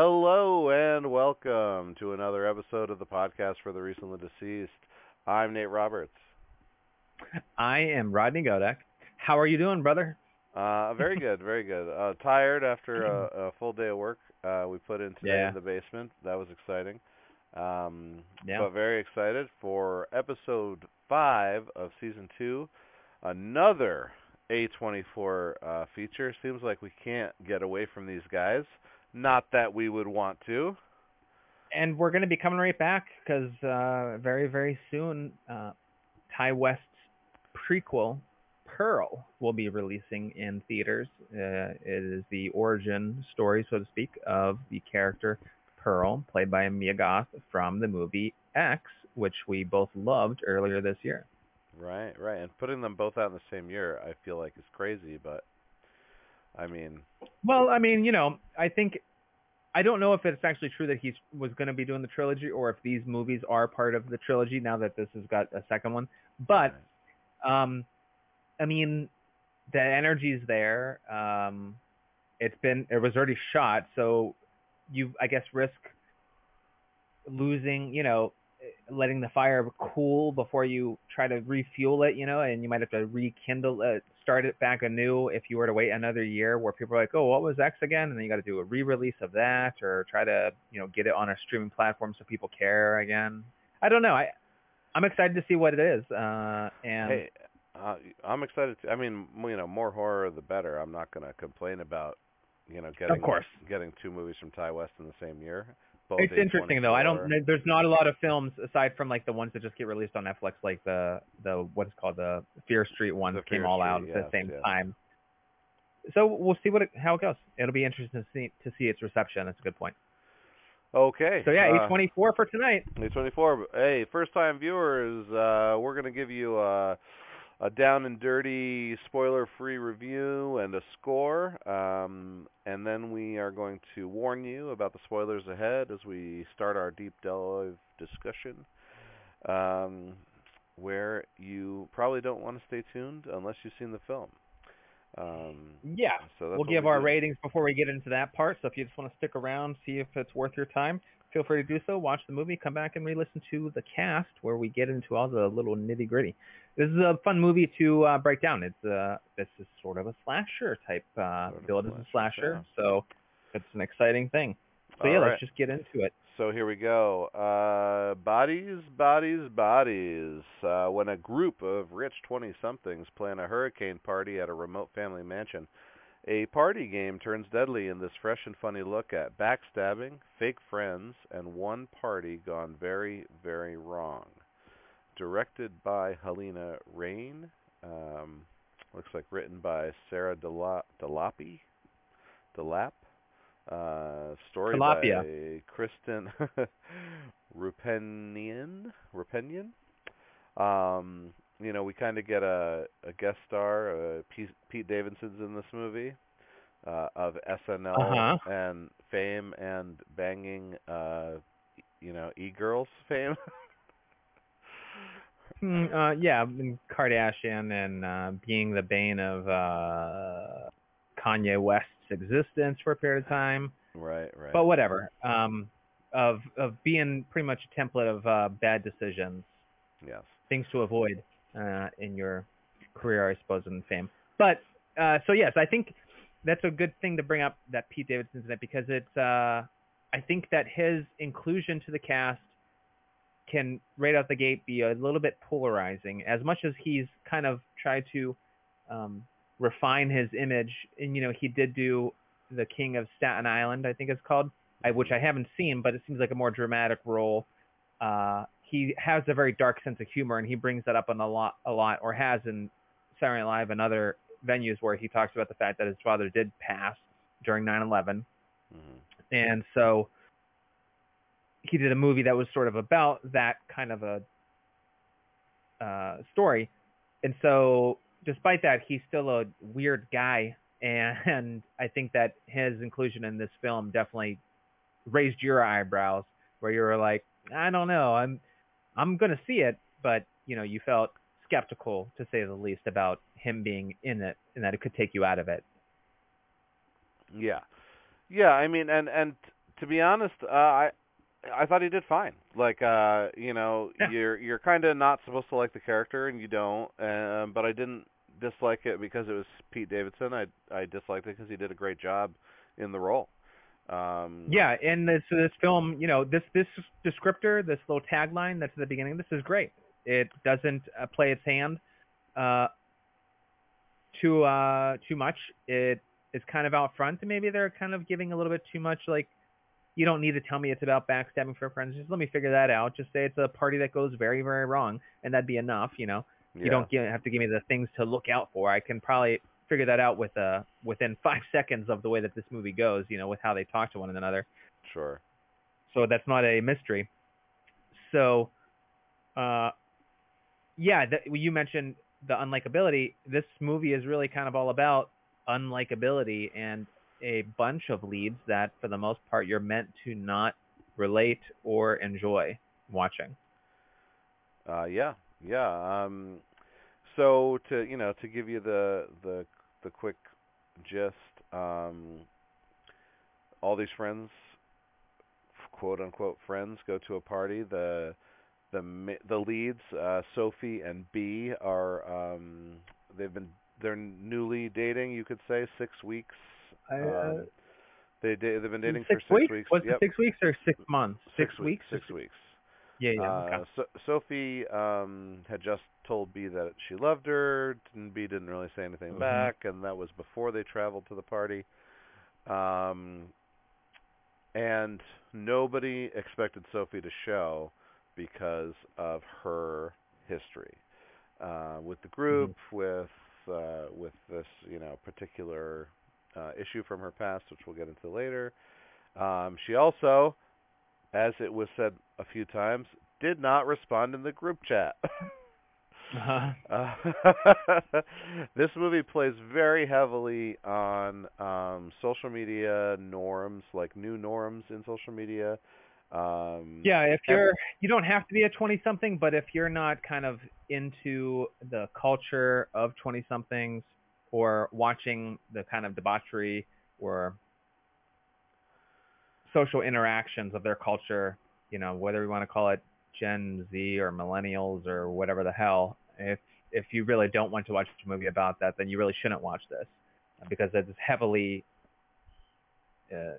Hello and welcome to another episode of the podcast for the recently deceased. I'm Nate Roberts. I am Rodney Godek. How are you doing, brother? Uh, very good, very good. Uh, tired after a, a full day of work. Uh, we put in today Yeah. in the basement. That was exciting. Um, Yeah. But very excited for episode five of season two. Another A24 uh, feature. Seems like we can't get away from these guys. Not that we would want to. And we're going to be coming right back because uh, very, very soon, uh, Ti West's prequel, Pearl, will be releasing in theaters. Uh, it is the origin story, so to speak, of the character Pearl, played by Mia Goth from the movie X, which we both loved earlier this year. Right, right. And putting them both out in the same year, I feel like is crazy, but I mean, Well, I mean, you know, I think I don't know if it's actually true that he was going to be doing the trilogy or if these movies are part of the trilogy now that this has got a second one. But um I mean, the energy's there. Um it's been it was already shot, so you I guess risk losing, you know, letting the fire cool before you try to refuel it, you know, and you might have to rekindle it, start it back anew if you were to wait another year where people are like, oh, what was X again? And then you got to do a re-release of that or try to, you know, get it on a streaming platform so people care again. I don't know. I, I'm excited to see what it is. Uh, and hey, uh, I'm excited. To, I mean, you know, more horror the better. I'm not going to complain about, you know, getting course. getting two movies from Ti West in the same year. It's interesting though. I don't. There's not a lot of films aside from like the ones that just get released on Netflix, like the the what's called the Fear Street ones The came Fear all out at yes, the same yes. time. So we'll see what it, how it goes. It'll be interesting to see to see its reception. That's a good point. Okay. So yeah, uh, A24 for tonight. A24. Hey, first time viewers, uh, we're going to give you a, a down and dirty, spoiler free review and a score. Um, and then we are going to warn you about the spoilers ahead as we start our deep dive discussion. Um, where you probably don't want to stay tuned unless you've seen the film. Um, Yeah, so that's we'll give we our do. ratings before we get into that part. So if you just want to stick around, see if it's worth your time, feel free to do so. Watch the movie, come back and re-listen to the cast where we get into all the little nitty gritty. This is a fun movie to uh, break down. It's uh, this is sort of a slasher type uh, Sort build as a slasher, slasher, so it's an exciting thing. So All yeah, right. let's just get into it. So here we go. Uh, bodies, bodies, bodies. Uh, when a group of rich 20 somethings plan a hurricane party at a remote family mansion, a party game turns deadly in this fresh and funny look at backstabbing, fake friends, and one party gone very, very wrong. Directed by Halina Reijn. Um, looks like written by Sarah Dela- Delapi. Delap. Uh, story Tilapia. by Kristen Roupenian. Roupenian. Um, you know, we kind of get a, a guest star. Uh, Pete, Pete Davidson's in this movie uh, of SNL Uh-huh. and fame and banging, uh, you know, e-girls fame. Hmm, uh, yeah, and Kardashian and uh, being the bane of uh, Kanye West's existence for a period of time. right, right. but whatever. Um, of of being pretty much a template of uh, bad decisions, yes. things to avoid uh, in your career, I suppose, in fame. But uh, so yes, I think that's a good thing to bring up that Pete Davidson's in it because it's. Uh, I think that his inclusion to the cast can right out the gate be a little bit polarizing. As much as he's kind of tried to um, refine his image, and you know he did do the King of Staten Island, I think it's called, I, which I haven't seen, but it seems like a more dramatic role. Uh, he has a very dark sense of humor, and he brings that up on a lot, a lot, or has in Saturday Night Live and other venues where he talks about the fact that his father did pass during 9/11, hmm and so he did a movie that was sort of about that kind of a uh, story. And so, despite that, he's still a weird guy, and I think that his inclusion in this film definitely raised your eyebrows, where you were like, I don't know, I'm I'm gonna see it, but you know, you felt skeptical to say the least about him being in it, and that it could take you out of it. Yeah, yeah. I mean, and and to be honest, uh, I I thought he did fine. Like uh, you know, Yeah. you're you're kind of not supposed to like the character and you don't. Um, but I didn't dislike it because it was Pete Davidson. I I disliked it because he did a great job in the role. Um, Yeah, and this this film, you know, this this descriptor, this little tagline that's at the beginning, this is great. It doesn't uh, play its hand uh, too uh, too much. It is kind of out front, and maybe they're kind of giving a little bit too much. Like, you don't need to tell me it's about backstabbing for friends. Just let me figure that out. Just say it's a party that goes very very wrong, and that'd be enough. You know, yeah. you don't give, have to give me the things to look out for. I can probably figure that out with uh within five seconds of the way that this movie goes. You know, with how they talk to one another Sure. so that's not a mystery. So, uh, yeah, the, you mentioned the unlikability. This movie is really kind of all about unlikability and a bunch of leads that, for the most part, you're meant to not relate or enjoy watching. Uh, yeah, yeah. Um, so to you know to give you the the the quick gist, um, all these friends, quote unquote friends, go to a party. The the the leads, uh, Sophie and B, are um, they've been they're newly dating. You could say six weeks. I, uh, Um, they they've been dating six for six weeks? Was Yep. it six weeks or six months? Six, weeks. Six weeks. Yeah, yeah. Uh, so, Sophie um, had just told B that she loved her, and B didn't really say anything Mhm. back, and that was before they traveled to the party. Um, and nobody expected Sophie to show because of her history uh, with the group, with uh, with this you know particular uh, issue from her past, which we'll get into later. Um, she also as it was said a few times, did not respond in the group chat. Uh-huh. Uh, this movie plays very heavily on um, social media norms, like new norms in social media. Um, Yeah, if you're you don't have to be a 20 something, but if you're not kind of into the culture of 20 somethings or watching the kind of debauchery or social interactions of their culture, you know, whether we want to call it Gen Z or millennials or whatever the hell, if if you really don't want to watch a movie about that, then you really shouldn't watch this because it's heavily uh,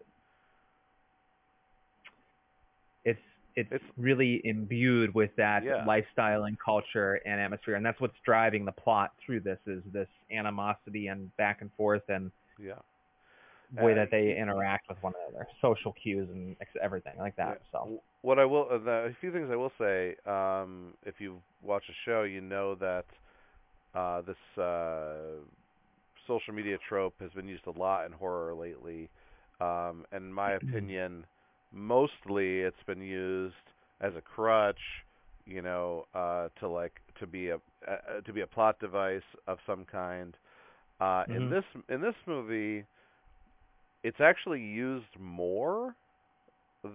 it's it's, really imbued with that Yeah. lifestyle and culture and atmosphere, and that's what's driving the plot through this is this animosity and back and forth and yeah. way that they interact with one another, social cues and everything like that. Yeah. So What I will, uh, the, a few things I will say. Um, if you watch a show, you know that uh, this uh, social media trope has been used a lot in horror lately. Um, and in my opinion, mostly it's been used as a crutch, you know, uh, to like to be a uh, to be a plot device of some kind. Uh, In Mhm. this in this movie, it's actually used more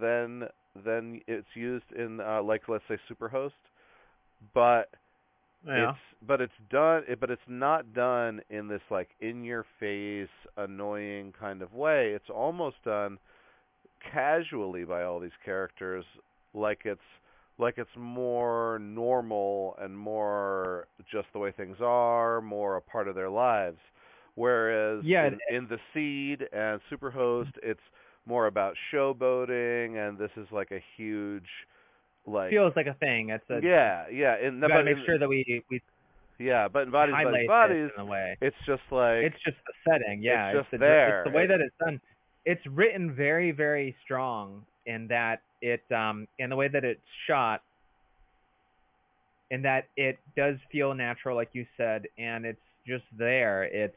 than than it's used in uh, like let's say Superhost, but yeah, it's but it's done it, but it's not done in this like in your face annoying kind of way. It's almost done casually by all these characters like it's like it's more normal and more just the way things are, more a part of their lives. Whereas Yeah, in, in the Seed and mm-hmm. Superhost, it's more about showboating, and this is like a huge, like feels like a thing. It's a yeah, yeah. In, but gotta make in- sure that we we yeah, but in bodies, bodies, bodies, in a way. it's just like it's just the setting, yeah. it's just the, there. It's the way that it's done. It's written very, very strong in that it, um, in the way that it's shot, in that it does feel natural, like you said, and it's just there. It's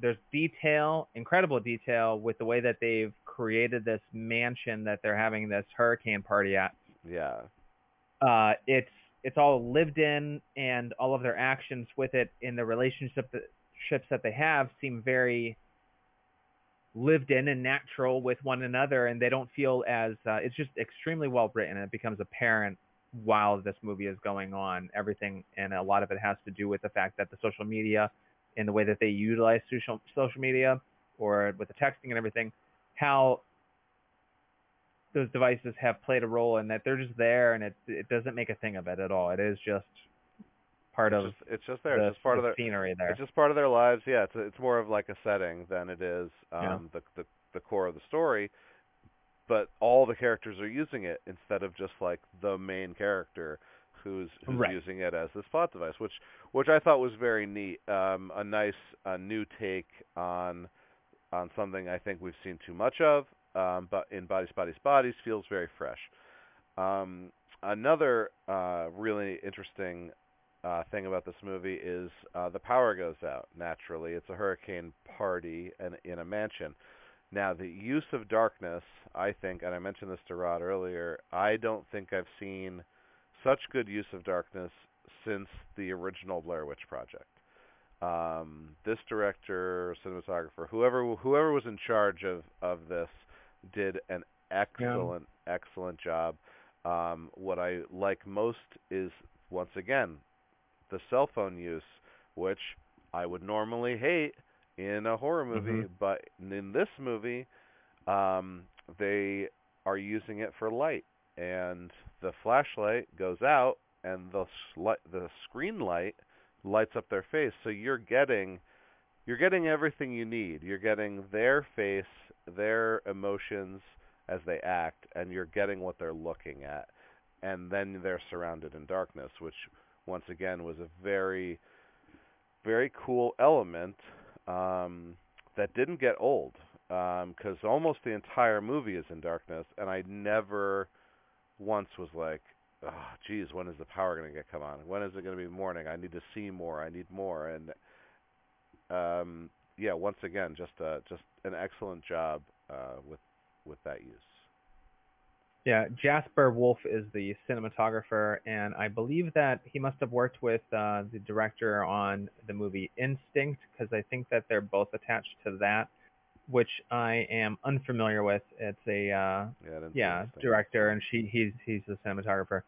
there's detail, incredible detail, with the way that they've created this mansion that they're having this hurricane party at yeah, uh, it's it's all lived in, and all of their actions with it in the relationship ships that they have seem very lived in and natural with one another, and they don't feel as uh, it's just extremely well written. And it becomes apparent while this movie is going on, everything, and a lot of it has to do with the fact that the social media and the way that they utilize social social media or with the texting and everything, how those devices have played a role in that they're just there and it it doesn't make a thing of it at all. It is just part it's of just, it's just there. the, it's just part the of their scenery there. it's just part of their lives. Yeah, it's it's more of like a setting than it is um Yeah. the the the core of the story. But all the characters are using it instead of just like the main character who's who's Right. using it as this plot device, which which I thought was very neat. Um a nice a new take on on something I think we've seen too much of. Um but in Bodies Bodies Bodies feels very fresh. Um another uh really interesting uh, thing about this movie is uh, the power goes out naturally. It's a hurricane party and in a mansion. Now, the use of darkness, I think, and I mentioned this to Rod earlier, I don't think I've seen such good use of darkness since the original Blair Witch Project. Um, this director, cinematographer, whoever whoever was in charge of of this, did an excellent excellent job. Um, what I like most is once again the cell phone use, which I would normally hate in a horror movie, Mhm. but in this movie, um, they are using it for light, and the flashlight goes out, and the sli- the screen light lights up their face, so you're getting you're getting everything you need. You're getting their face, their emotions as they act, and you're getting what they're looking at, and then they're surrounded in darkness, which once again was a very very cool element um, that didn't get old because almost the entire movie is in darkness, and I never once was like, "Oh, geez, when is the power going to get come on? When is it going to be morning? I need to see more. I need more." And um, yeah, once again, just uh, just an excellent job uh, with with that use. Yeah, Jasper Wolf is the cinematographer, and I believe that he must have worked with uh, the director on the movie Instinct, because I think that they're both attached to that, which I am unfamiliar with. It's a uh, Yeah, I didn't see yeah director, and she he's he's the cinematographer.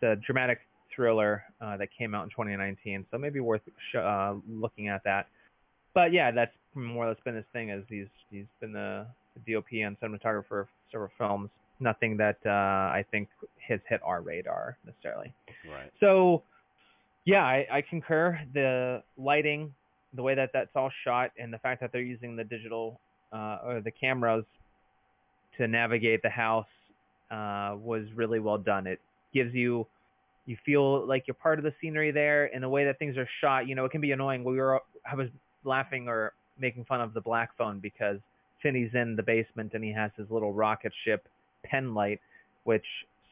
It's a dramatic thriller uh, that came out in 2019, so maybe worth sh- uh, looking at that. But yeah, that's more or less been his thing. Is he's he's been the, the DOP and cinematographer of several films. Nothing that uh, I think has hit our radar necessarily. Right. So, yeah, I, I concur. The lighting, the way that that's all shot, and the fact that they're using the digital uh, or the cameras to navigate the house uh, was really well done. It gives you you feel like you're part of the scenery there, and the way that things are shot. You know, it can be annoying. We were I was laughing or making fun of the black phone because Finney's in the basement and he has his little rocket ship pen light, which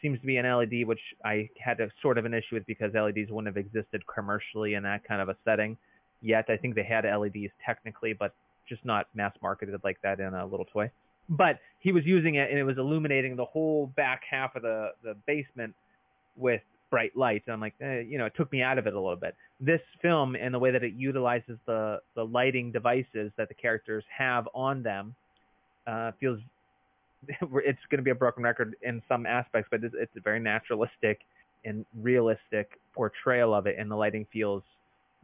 seems to be an LED, which I had a sort of an issue with because LEDs wouldn't have existed commercially in that kind of a setting yet. I think they had LEDs technically, but just not mass marketed like that in a little toy. But he was using it and it was illuminating the whole back half of the, the basement with bright lights. And I'm like, eh, you know, it took me out of it a little bit. This film and the way that it utilizes the, the lighting devices that the characters have on them uh, feels it's going to be a broken record in some aspects, but it's, a very naturalistic and realistic portrayal of it, and the lighting feels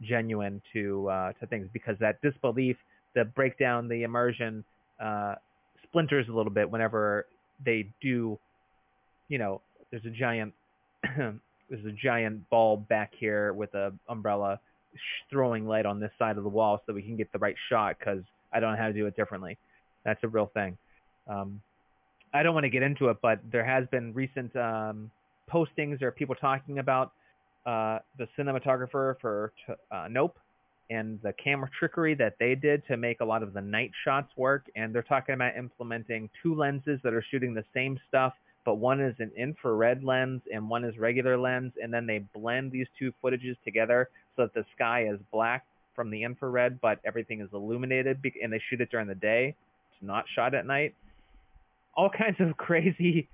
genuine to uh, to things because that disbelief, the breakdown, the immersion uh, splinters a little bit whenever they do. You know, there's a giant there's a giant bulb back here with a umbrella throwing light on this side of the wall so that we can get the right shot because I don't know how to do it differently. That's a real thing. Um, I don't want to get into it, but there has been recent um, postings or people talking about uh, the cinematographer for uh, Nope and the camera trickery that they did to make a lot of the night shots work. And they're talking about implementing two lenses that are shooting the same stuff, but one is an infrared lens and one is regular lens. And then they blend these two footages together so that the sky is black from the infrared, but everything is illuminated. And they shoot it during the day. It's not shot at night. All kinds of crazy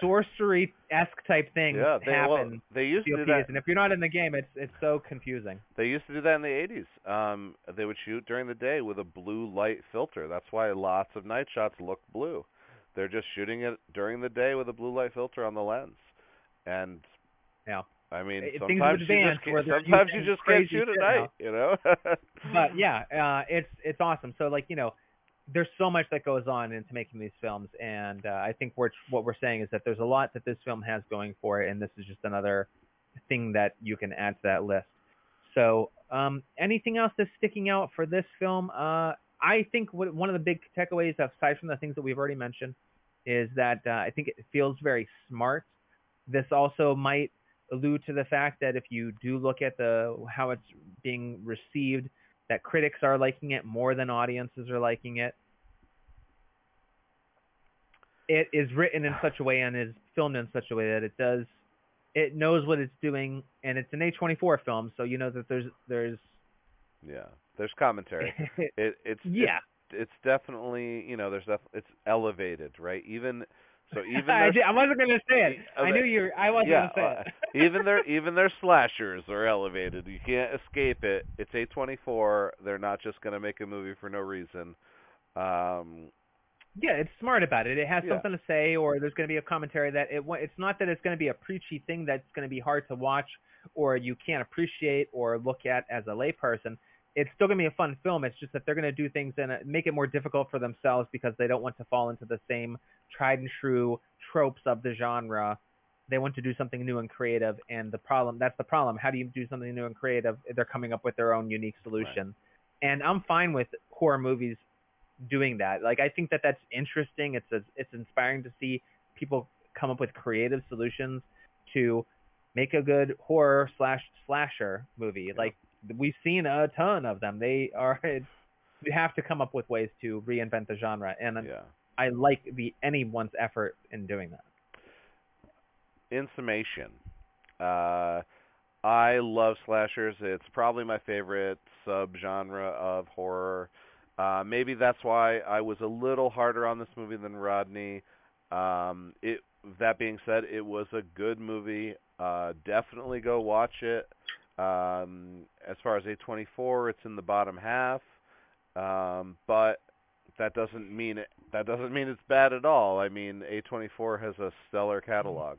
sorcery esque type things Yeah, they well, happen. they used to do that. and if you're not in the game, it's it's so confusing. They used to do that in the 80s. Um, they would shoot during the day with a blue light filter. That's why lots of night shots look blue. They're just shooting it during the day with a blue light filter on the lens. And Yeah. I mean, sometimes you just can't, sometimes you just can't shoot at night, now. you know. But yeah, uh, it's it's awesome. So like you know, there's so much that goes on into making these films, and uh, I think we're, what we're saying is that there's a lot that this film has going for it, and this is just another thing that you can add to that list. So, um, anything else that's sticking out for this film? Uh, I think what, one of the big takeaways, aside from the things that we've already mentioned, is that uh, I think it feels very smart. This also might allude to the fact that if you do look at the how it's being received, that critics are liking it more than audiences are liking it. It is written in such a way and is filmed in such a way that it does it knows what it's doing and it's an A24 film, so you know that there's there's yeah, there's commentary. it it's yeah. It's, it's definitely, you know, there's def- it's elevated, right? Even so even I, did, I wasn't going to say it. Uh, I knew you. Were, I wasn't yeah, going to say uh, it. even their even their slashers are elevated. You can't escape it. It's A24. They're not just going to make a movie for no reason. Um, yeah, it's smart about it. It has Yeah. something to say, or there's going to be a commentary that it. It's not that it's going to be a preachy thing that's going to be hard to watch, or you can't appreciate or look at as a layperson. It's still going to be a fun film. It's just that they're going to do things and uh, make it more difficult for themselves because they don't want to fall into the same tried and true tropes of the genre. They want to do something new and creative, and the problem that's the problem. How do you do something new and creative? They're coming up with their own unique solution, and I'm fine with horror movies doing that. Like I think that that's interesting. It's a, it's inspiring to see people come up with creative solutions to make a good horror slash slasher movie. Like we've seen a ton of them. They are you have to come up with ways to reinvent the genre, and yeah. I like the anyone's effort in doing that. in summation, uh, I love slashers. It's probably my favorite subgenre of horror. Uh, maybe that's why I was a little harder on this movie than Rodney. Um, it that being said, it was a good movie. Uh, definitely go watch it. Um, as far as A24, it's in the bottom half, um, but that doesn't mean it, that doesn't mean it's bad at all. I mean, A24 has a stellar catalog.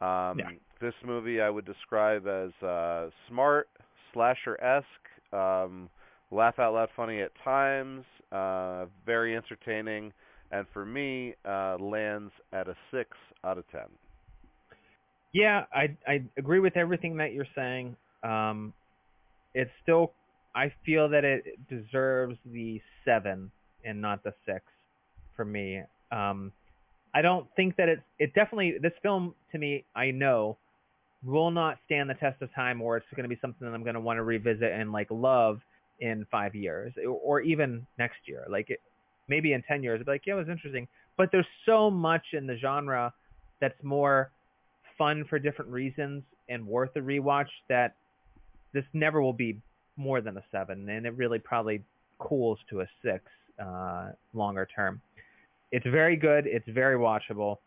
Um, Yeah. This movie I would describe as uh, smart, slasher-esque, um, laugh out loud funny at times, uh, very entertaining, and for me, uh, lands at a six out of ten. Yeah, I I agree with everything that you're saying. Um, it's still I feel that it deserves the seven and not the six for me. Um, I don't think that it's it definitely this film to me I know will not stand the test of time or it's going to be something that I'm going to want to revisit and like love in five years or, even next year. Like it, maybe in ten years, I'll be like, yeah, it was interesting. But there's so much in the genre that's more fun for different reasons and worth a rewatch that this never will be more than a seven, and it really probably cools to a six uh, longer term. It's very good. It's very watchable.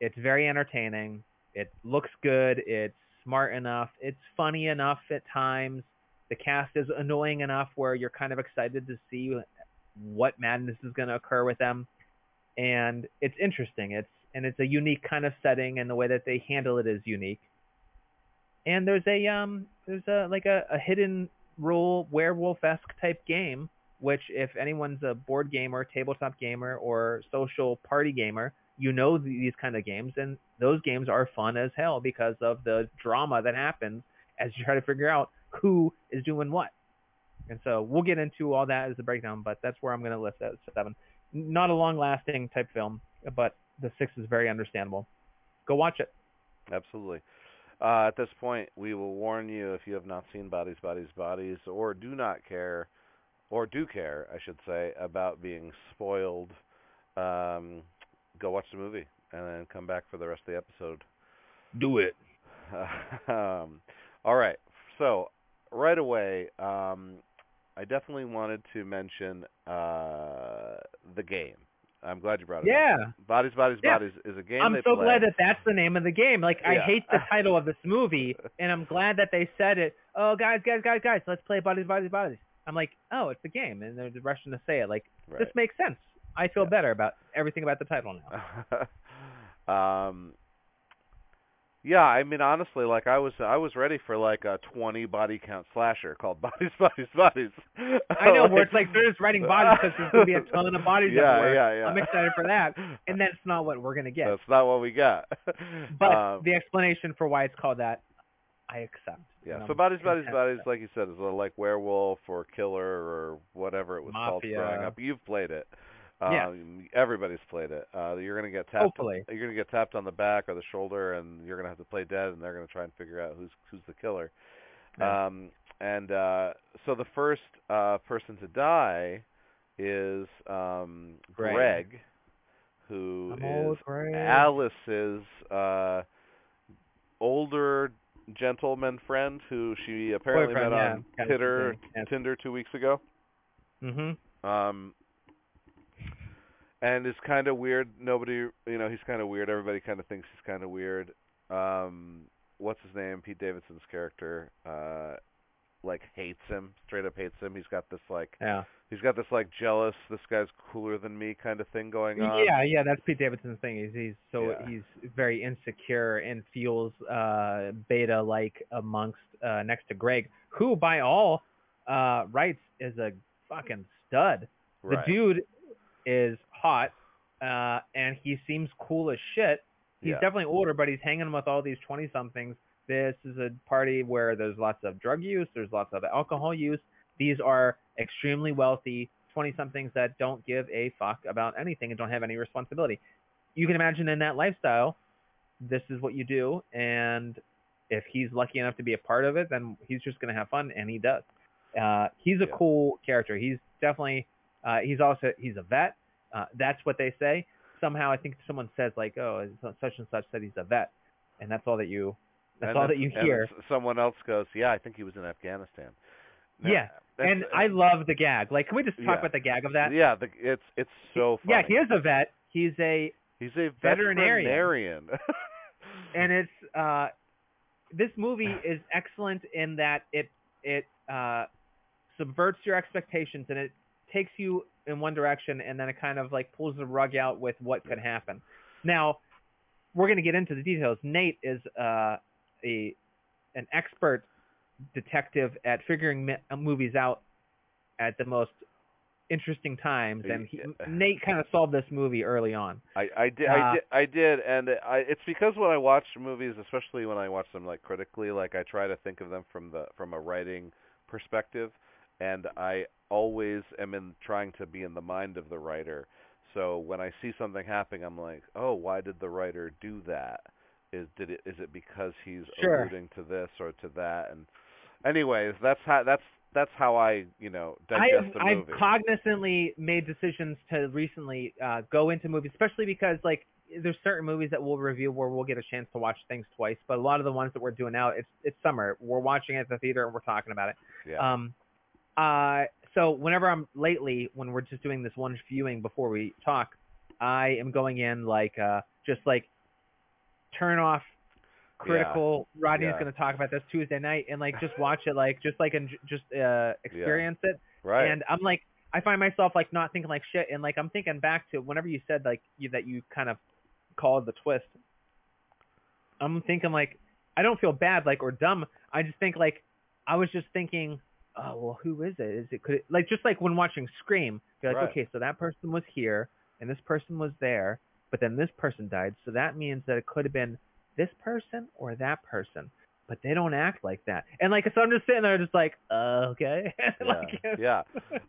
It's very entertaining. It looks good. It's smart enough. It's funny enough at times. The cast is annoying enough where you're kind of excited to see what madness is going to occur with them, and it's interesting. It's and it's a unique kind of setting, and the way that they handle it is unique. And there's a um there's a like a, a hidden role werewolf esque type game, which if anyone's a board gamer, tabletop gamer, or social party gamer, you know these kind of games, and those games are fun as hell because of the drama that happens as you try to figure out who is doing what. And so we'll get into all that as a breakdown, but that's where I'm going to list that seven. Not a long lasting type film, but the six is very understandable. Go watch it. Absolutely. Uh, at this point, we will warn you if you have not seen Bodies, Bodies, Bodies, or do not care, or do care, I should say, about being spoiled. Um, go watch the movie and then come back for the rest of the episode. Do it. um, all right. So right away, um, I definitely wanted to mention uh, the game. I'm glad you brought it Yeah. up. Bodies, Bodies, Yeah. Bodies is a game I'm so play. glad that that's the name of the game. Like I hate the title of this movie, and I'm glad that they said it. Oh, guys, guys, guys, guys, let's play Bodies, Bodies, Bodies. I'm like, oh, it's a game, and they're rushing to say it. Like Right. this makes sense. I feel Yeah. better about everything about the title now. um, Yeah, I mean honestly, like I was I was ready for like a 20 body count slasher called Bodies, Bodies, Bodies. I know where it's like they're just writing bodies because there's gonna be a ton of bodies Yeah, everywhere. yeah, yeah. I'm excited for that, and that's not what we're gonna get. That's not what we got. but Um, the explanation for why it's called that, I accept. yeah, so Bodies, Bodies, Bodies, like you said, is a, like werewolf or killer or whatever it was called Mafia. growing up. You've played it. Yeah. Um, everybody's played it. Uh, you're gonna get tapped. Hopefully, You're gonna get tapped on the back or the shoulder, and you're gonna have to play dead, and they're gonna try and figure out who's who's the killer. Yeah. Um, and uh, so the first uh, person to die is um, Greg. Greg, who is Greg. Alice's uh, older gentleman friend, who she apparently Boyfriend, met yeah, on Tinder. Tinder two weeks ago. Mm-hmm. Um, and is kind of weird. Nobody, you know, he's kind of weird. Everybody kind of thinks he's kind of weird. Um, what's his name? Pete Davidson's character, uh, like hates him, straight up hates him. He's got this like, Yeah. he's got this like jealous, this guy's cooler than me kind of thing going on. Yeah, yeah, that's Pete Davidson's thing. He's he's so Yeah. he's very insecure and feels uh beta like amongst uh next to Greg, who by all uh rights is a fucking stud. The dude is hot, uh, and he seems cool as shit. He's Yeah. definitely older, but he's hanging with all these twenty somethings. This is a party where there's lots of drug use, there's lots of alcohol use. These are extremely wealthy twenty somethings that don't give a fuck about anything and don't have any responsibility. You can imagine in that lifestyle, this is what you do, and if he's lucky enough to be a part of it, then he's just gonna have fun, and he does. Uh, he's a Yeah. cool character. He's definitely uh, he's also he's a vet. Uh, that's what they say. Somehow, I think someone says like, "Oh, such and such said he's a vet," and that's all that you that's And all that you hear. someone else goes, "Yeah, I think he was in Afghanistan." Now, Yeah, And I love the gag. Like, can we just talk Yeah. about the gag of that? yeah, the, it's it's so funny. Yeah, he is a vet. He's a He's a veterinarian. veterinarian. and it's uh this movie is excellent in that it it uh subverts your expectations and it takes you in one direction and then it kind of like pulls the rug out with what could happen. Now, we're going to get into the details. Nate is uh a an expert detective at figuring mi- uh, movies out at the most interesting times and he, Nate kind of solved this movie early on. I I did Uh, I did I did and I it's because when I watch movies, especially when I watch them like critically, like I try to think of them from the from a writing perspective and I always am in trying to be in the mind of the writer. So when I see something happening, I'm like, "Oh, why did the writer do that? Is did it is it because he's Sure. alluding to this or to that?" And anyways, that's how that's that's how I, you know, digest have, the movie. I've cognizantly made decisions to recently uh, go into movies, especially because like there's certain movies that we'll review where we'll get a chance to watch things twice. But a lot of the ones that we're doing now, it's it's summer. We're watching it at the theater and we're talking about it. yeah. Um, uh, so whenever I'm lately, when we're just doing this one viewing before we talk, I am going in like uh, just like turn off critical. Rodney's Yeah. going to talk about this Tuesday night and like just watch it like just like and just uh, experience it. right. And I'm like, I find myself like not thinking like shit, and like I'm thinking back to whenever you said like you that you kind of called the twist. I'm thinking like I don't feel bad like or dumb. I just think like I was just thinking, oh well, who is it? Is it could it, like just like when watching Scream, you're like, Right. okay, so that person was here and this person was there, but then this person died, so that means that it could have been this person or that person. But they don't act like that, and like so I'm just sitting there, just like, uh, okay, like, yeah.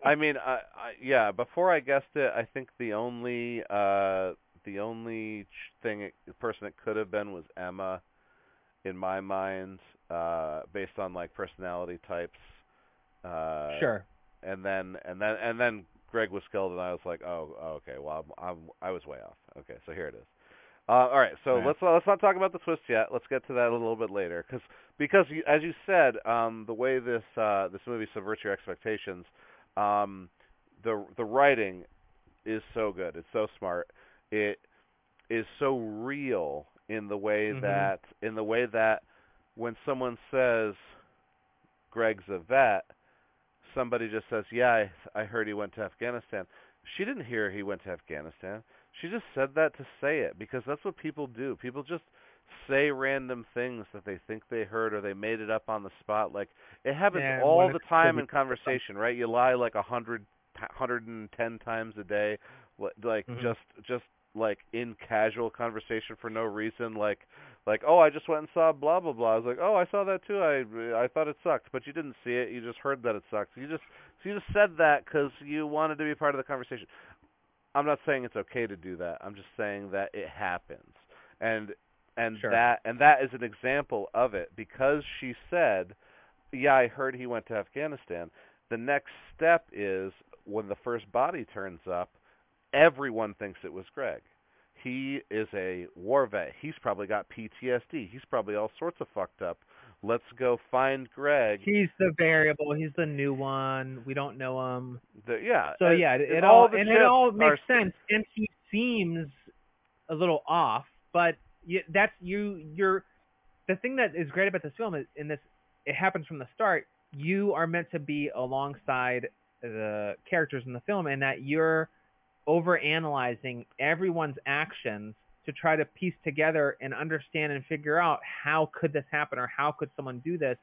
I mean, I, I yeah. Before I guessed it, I think the only uh the only ch- thing it, person it could have been was Emma, in my mind, uh, based on like personality types. Uh, Sure. And then and then and then Greg was killed, and I was like, oh, oh, okay. Well, I'm, I'm I was way off. Okay, so here it is. Uh, all right, so Yeah. let's let's not talk about the twist yet. Let's get to that a little bit later, because because you, as you said, um, the way this uh, this movie subverts your expectations, um, the the writing is so good. It's so smart. It is so real in the way Mhm. that in the way that when someone says Greg's a vet, somebody just says, "Yeah, I, I heard he went to Afghanistan." She didn't hear he went to Afghanistan. She just said that to say it because that's what people do. People just say random things that they think they heard or they made it up on the spot. Like it happens Yeah, all the time in conversation, right? You lie like a hundred, hundred and ten times a day, li- like Mhm. just just like in casual conversation for no reason, like like oh I just went and saw blah blah blah. I was like oh I saw that too. I I thought it sucked, but you didn't see it. You just heard that it sucked. You just so you just said that because you wanted to be part of the conversation. I'm not saying it's okay to do that. I'm just saying that it happens, and and Sure. that and that is an example of it because she said, "Yeah, I heard he went to Afghanistan." The next step is when the first body turns up, everyone thinks it was Greg. He is a war vet. He's probably got PTSD. He's probably all sorts of fucked up. Let's go find Greg. He's the variable. He's the new one. We don't know him. The, yeah. So and- yeah, it, it all the and it all are makes sense. And he seems a little off, but you, that's you. You're the thing that is great about this film is in this. It happens from the start. You are meant to be alongside the characters in the film, and that you're over analyzing everyone's actions to try to piece together and understand and figure out how could this happen or how could someone do this.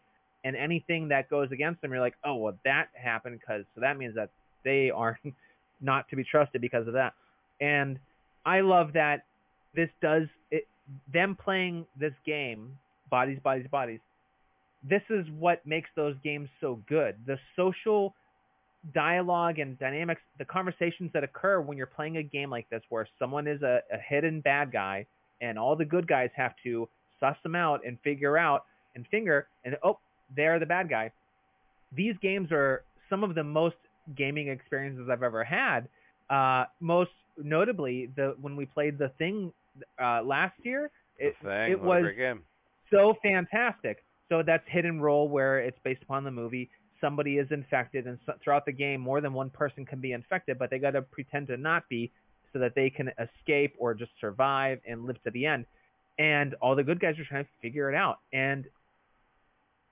And anything that goes against them you're like oh well that happened because so that means that they are not to be trusted because of that. And i love that this does it them playing this game bodies bodies bodies this is what makes those games so good. The social dialogue and dynamics, the conversations that occur when you're playing a game like this, where someone is a, a hidden bad guy, and all the good guys have to suss them out and figure out and finger, and oh, they're the bad guy. These games are some of the most gaming experiences I've ever had. Uh, most notably, the when we played the thing uh, last year, it, it was so fantastic. So that's hidden role where it's based upon the movie. Somebody is infected, and so, throughout the game, more than one person can be infected, but they got to pretend to not be, so that they can escape or just survive and live to the end. And all the good guys are trying to figure it out. And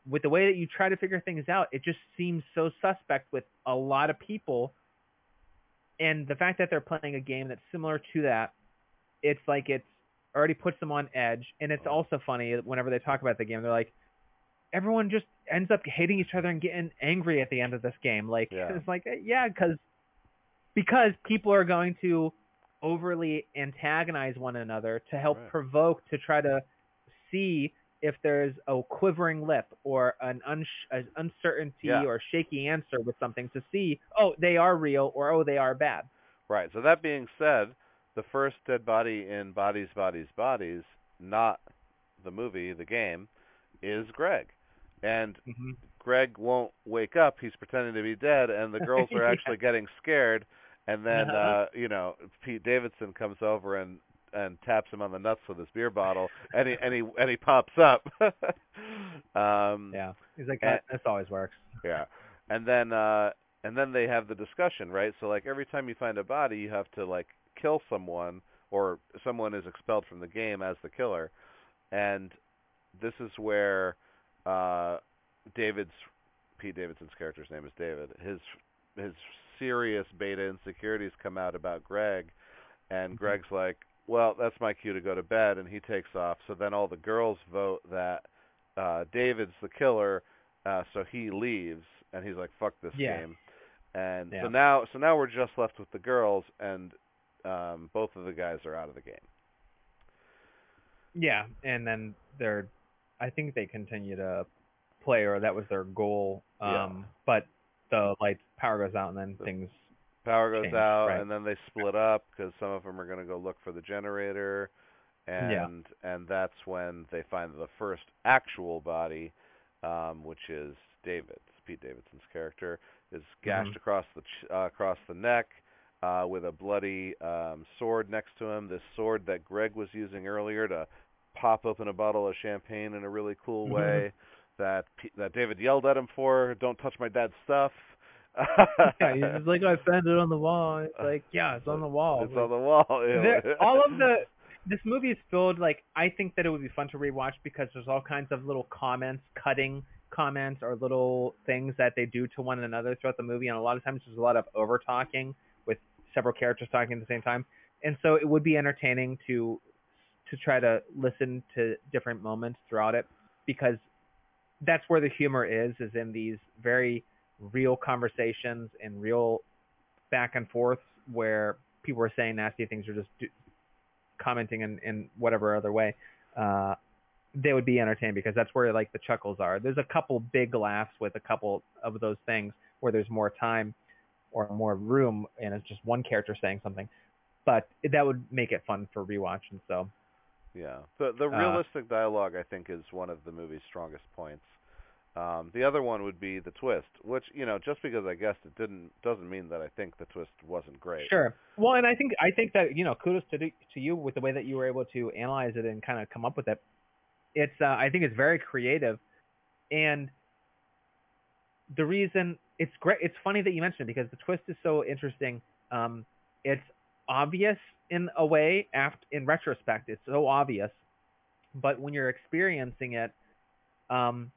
with the way that you try to figure things out, it just seems so suspect with a lot of people. And the fact that they're playing a game that's similar to that, it's like it's already puts them on edge. And it's also funny whenever they talk about the game, they're like, everyone just ends up hating each other and getting angry at the end of this game. Like Yeah. it's like eh, yeah, because because people are going to overly antagonize one another to help Right. provoke to try to see if there's a quivering lip or an, uns- an uncertainty Yeah. or shaky answer with something to see oh they are real or oh they are bad. Right. So that being said, the first dead body in Bodies, Bodies, Bodies, not the movie, the game, is Greg. And Mm-hmm. Greg won't wake up. He's pretending to be dead, and the girls are Yeah. actually getting scared. And then, Uh-huh. uh, you know, Pete Davidson comes over and and taps him on the nuts with his beer bottle, and he and he and he pops up. um, Yeah, he's like And- This always works. yeah. And then uh and then they have the discussion, right? So like every time you find a body, you have to like kill someone or someone is expelled from the game as the killer. And this is where uh David's Pete Davidson's character's name is David. His his serious beta insecurities come out about Greg and Mhm. Greg's like, "Well, that's my cue to go to bed." And he takes off. So then all the girls vote that uh David's the killer uh, so he leaves, and he's like, "Fuck this Yeah. game." And Yeah. so now, so now we're just left with the girls, and um, both of the guys are out of the game. Yeah, and then they're, I think they continue to play, or that was their goal. Um, Yeah. But the lights power goes out, and then The- things. Power goes Changed, out, right. and then they split up because some of them are going to go look for the generator, and and that's when they find the first actual body, um, which is David's Pete Davidson's character is gashed Mhm. across the ch- uh, across the neck. Uh, with a bloody um, sword next to him, this sword that Greg was using earlier to pop open a bottle of champagne in a really cool Mhm. way that that David yelled at him for. Don't touch my dad's stuff. yeah, he's just like, I found it on the wall. It's like, yeah, it's on the wall. It's on the wall. All of the this movie is filled like I think that it would be fun to rewatch because there's all kinds of little comments, cutting comments or little things that they do to one another throughout the movie and a lot of times there's a lot of over talking with several characters talking at the same time. and so it would be entertaining to to try to listen to different moments throughout it because that's where the humor is is in these very real conversations and real back and forth where people are saying nasty things or just do, commenting in, in whatever other way uh they would be entertained because that's where like the chuckles are. There's a couple big laughs with a couple of those things where there's more time or more room and it's just one character saying something but that would make it fun for rewatch and so Yeah. The the Uh, realistic dialogue I think is one of the movie's strongest points. Um the other one would be the twist, which, you know, just because I guessed it didn't doesn't mean that I think the twist wasn't great. Sure. Well, and I think I think that you know kudos to to you with the way that you were able to analyze it and kind of come up with it. It's uh, I think it's very creative, and the reason it's great. It's funny that you mentioned it because the twist is so interesting. Um, it's obvious in a way. After in retrospect, it's so obvious, but when you're experiencing it, um,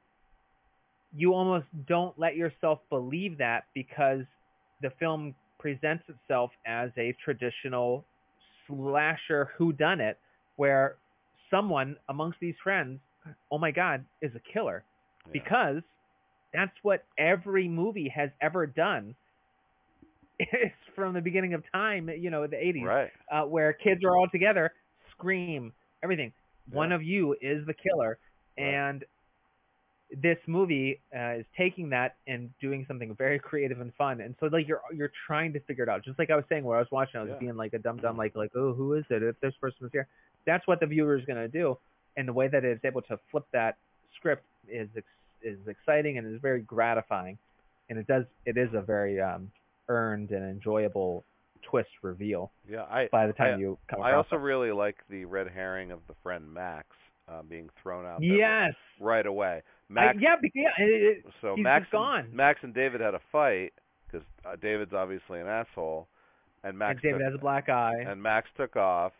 you almost don't let yourself believe that because the film presents itself as a traditional slasher whodunit where someone amongst these friends, oh my god, is a killer. Yeah. Because that's what every movie has ever done. It's from the beginning of time, you know, the 80s, Right. uh, where kids are all together, scream, everything. One of you is the killer. Right. And this movie uh, is taking that and doing something very creative and fun. And so like you're you're trying to figure it out. Just like I was saying where I was watching, I was Yeah. being like a dumb dumb like like, oh who is it? If this person was here. That's what the viewer is gonna do. And the way that it's able to flip that script is ex- is exciting and is very gratifying. And it does it is a very um earned and enjoyable twist reveal Yeah, I by the time I- you come I also it. really like the red herring of the friend Max uh, being thrown out there Yes. right away. I, Max yeah, be- yeah, it, it, so he's Max gone. And, Max and David had a fight cuz uh, David's obviously an asshole and Max and David took, has a black eye. and Max took off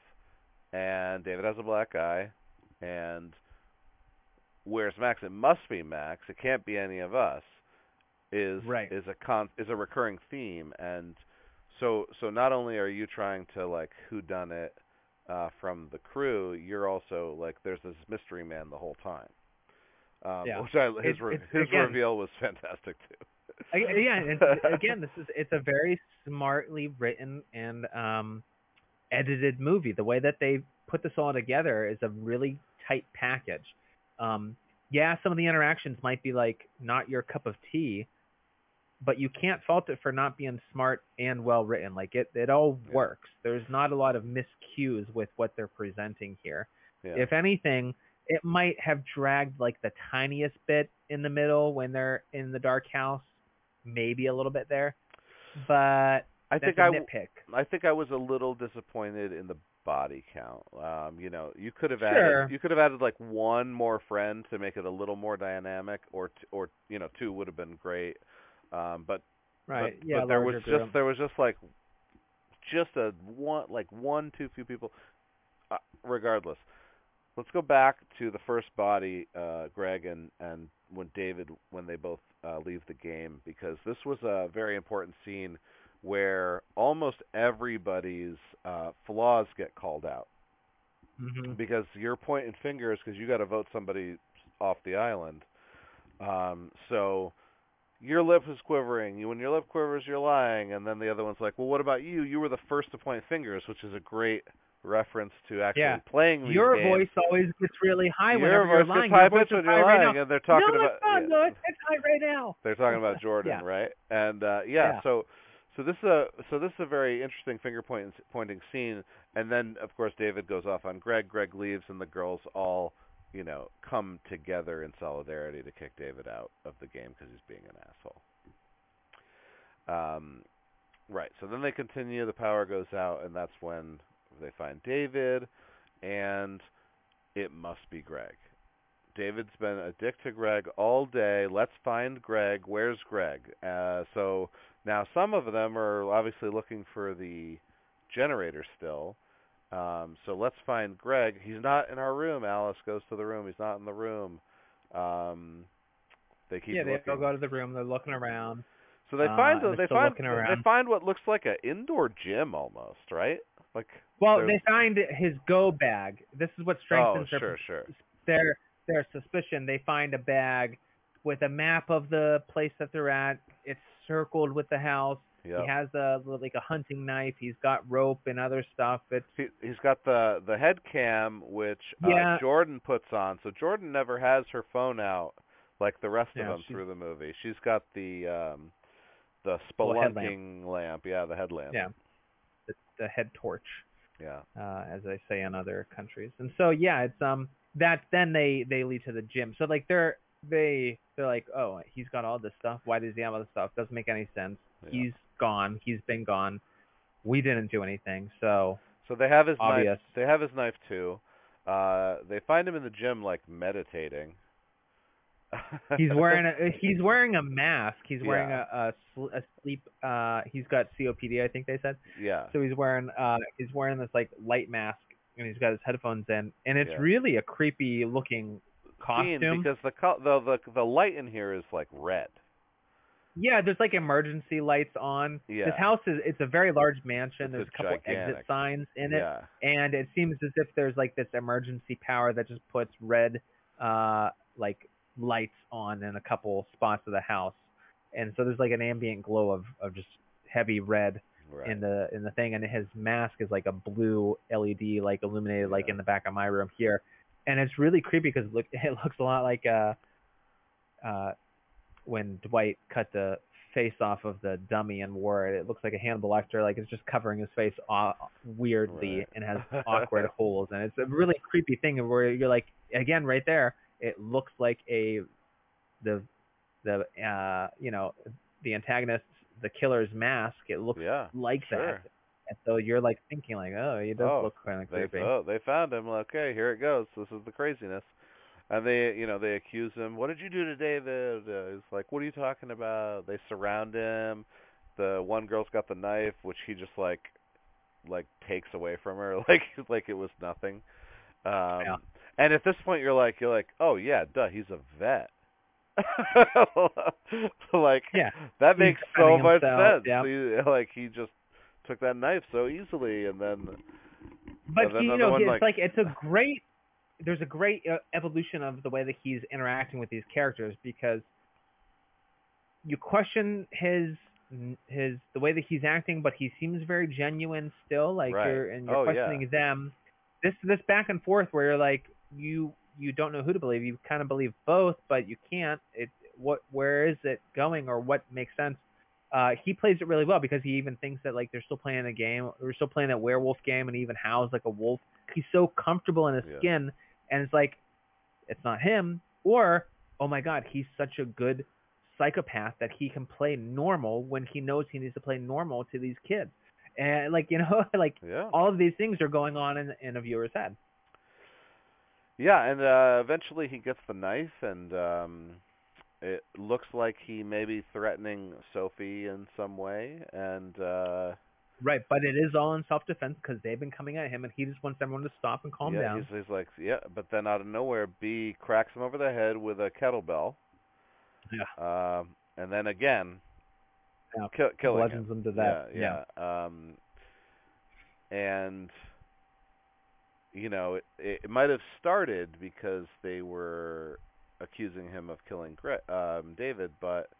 and David has a black eye and where's Max it must be Max it can't be any of us is Right. is a con is a recurring theme and so so not only are you trying to like who done it uh from the crew you're also like there's this mystery man the whole time um Yeah. which I his his again- reveal was fantastic too and again, this is it's a very smartly written and um, edited movie. The way that they put this all together is a really tight package. Um, yeah, some of the interactions might be like not your cup of tea, but you can't fault it for not being smart and well written. Like it, it all Yeah. works. There's not a lot of miscues with what they're presenting here. yeah If anything, it might have dragged like the tiniest bit in the middle when they're in the dark house, maybe a little bit there, but I think I nitpick. I think I was a little disappointed in the body count. Um, you know, you could have Sure. added you could have added like one more friend to make it a little more dynamic, or t- or you know, two would have been great. Um, but Right? but, yeah, but there was just group. there was just like just a one like one too few people. Uh, regardless, let's go back to the first body, uh, Greg and and when David when they both uh, leave the game because this was a very important scene where almost everybody's uh, flaws get called out Mhm. because you're pointing fingers because you got to vote somebody off the island. Um, so your lip is quivering. When your lip quivers, you're lying. And then the other one's like, "Well, what about you? You were the first to point fingers," which is a great reference to actually Yeah. playing these Your games. voice always gets really high whenever you're lying. Your voice pitched is when you're high right lying, now. and they're talking no, about it's not yeah. good. It's high right now. They're talking about Jordan, Yeah. right? And uh yeah, Yeah. so so this is a so this is a very interesting finger point, pointing scene and then of course David goes off on Greg, Greg leaves and the girls all, you know, come together in solidarity to kick David out of the game cuz he's being an asshole. Um right. So then they continue, the power goes out and that's when they find David and it must be Greg. David's been a dick to Greg all day. Let's find Greg. Where's Greg? Uh, so now some of them are obviously looking for the generator still. Um, so let's find Greg. He's not in our room. Alice goes to the room. He's not in the room. Um, they keep yeah, they looking. all go to the room. They're looking around. so they uh, find and the, they find they find what looks like an indoor gym almost, right? Like Well, there's- they find his go bag. This is what oh, strengthens their sure, sure. their their suspicion. They find a bag with a map of the place that they're at. It's circled with the house. Yeah. He has a like a hunting knife. He's got rope and other stuff. It's He, he's got the the head cam which uh, Jordan puts on. So Jordan never has her phone out like the rest Yeah, of them through the movie. She's got the um the spelunking lamp. Yeah, the headlamp. yeah, the, the head torch, Yeah. uh, as I say in other countries. And so yeah, it's um that then they they lead to the gym. So like they're they they're like oh he's got all this stuff. Why does he have all this stuff? Doesn't make any sense. Yeah. He's gone. He's been gone. We didn't do anything. So So they have his Obvious. knife. They have his knife too. Uh they find him in the gym like meditating. he's wearing a he's wearing a mask. He's wearing Yeah. a, a sl- a sleep. Uh, he's got COPD, I think they said. yeah. So he's wearing uh he's wearing this like light mask and he's got his headphones in, and it's Yeah. really a creepy looking Scene, costume. because the, co- the the the light in here is like red. Yeah, there's like emergency lights on. Yeah. His house is it's a very large mansion. It's there's a couple gigantic- exit signs in it, yeah. and it seems as if there's like this emergency power that just puts red uh like lights on in a couple spots of the house. And so there's like an ambient glow of of just heavy red Right. in the in the thing and his mask is like a blue LED like illuminated like in the back of my room here. And it's really creepy because look it looks a lot like uh uh when Dwight cut the face off of the dummy and wore it. It looks like a Hannibal Lecter, like it's just covering his face aw- weirdly Right. and has awkward holes. And it's a really creepy thing where you're like, again, right there, it looks like a the the uh you know the antagonist, the killer's mask. It looks yeah. like sure. that. And so you're like thinking like, oh, he does Oh, look kind of They creepy. oh, they found him. Okay, here it goes. This is the craziness. And they, you know, they accuse him. What did you do to David? Uh, he's like, what are you talking about? They surround him. The one girl's got the knife, which he just like, like takes away from her, like like it was nothing. Um, Yeah. And at this point, you're like, you're like, oh yeah, duh, he's a vet. like, Yeah. that makes so much himself, sense. yeah. He, like he just took that knife so easily, and then But And then you know, one, it's like- like it's a great. There's a great uh, evolution of the way that he's interacting with these characters because you question his his the way that he's acting, but he seems very genuine still. Like Right. you're and you're Oh, yeah. questioning them. This this back and forth where you're like you you don't know who to believe. You kind of believe both, but you can't. It what where is it going or what makes sense? Uh, he plays it really well because he even thinks that like they're still playing a game, they're still playing that werewolf game, and even howls like a wolf. He's so comfortable in his Yeah. skin, and it's like it's not him. Or oh my god, he's such a good psychopath that he can play normal when he knows he needs to play normal to these kids. And like you know, like yeah, all of these things are going on in in a viewer's head. yeah, and uh eventually he gets the knife, and um it looks like he may be threatening Sophie in some way, and uh Right, but it is all in self defense because they've been coming at him, and he just wants everyone to stop and calm yeah, down. he's, he's like, yeah, but then out of nowhere, Bee cracks him over the head with a kettlebell. Yeah. Um, and then again, Yeah, ki- killing him. Legends him to that. Yeah, yeah. Um, and you know, it, it might have started because they were accusing him of killing um, David, but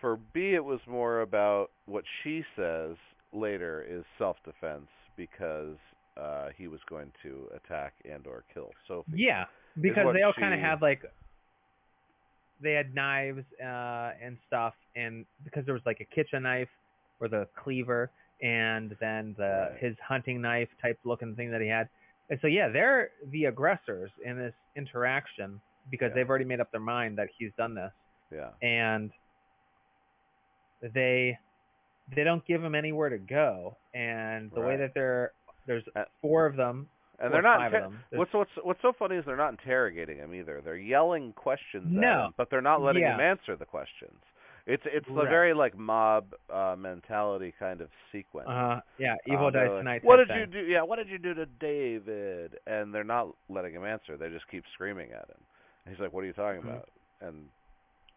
for Bee, it was more about what she says later is self-defense because uh, he was going to attack and or kill Sophie. Yeah, because they all kind of she- had like they had knives uh and stuff, and because there was like a kitchen knife or the cleaver, and then the Right. his hunting knife type looking thing that he had. And so yeah, they're the aggressors in this interaction because Yeah. they've already made up their mind that he's done this, Yeah. and they they don't give him anywhere to go, and the way that they're there's Uh, four of them, And they're not inter- them. What's what's what's so funny is they're not interrogating him either. They're yelling questions at No. him, but they're not letting Yeah. him answer the questions. It's it's a very like mob uh mentality kind of sequence. Uh, yeah, Evil Um, like, Tonight. What did you do? Yeah, what did you do to David? And they're not letting him answer. They just keep screaming at him. And he's like, "What are you talking Mhm. about?" And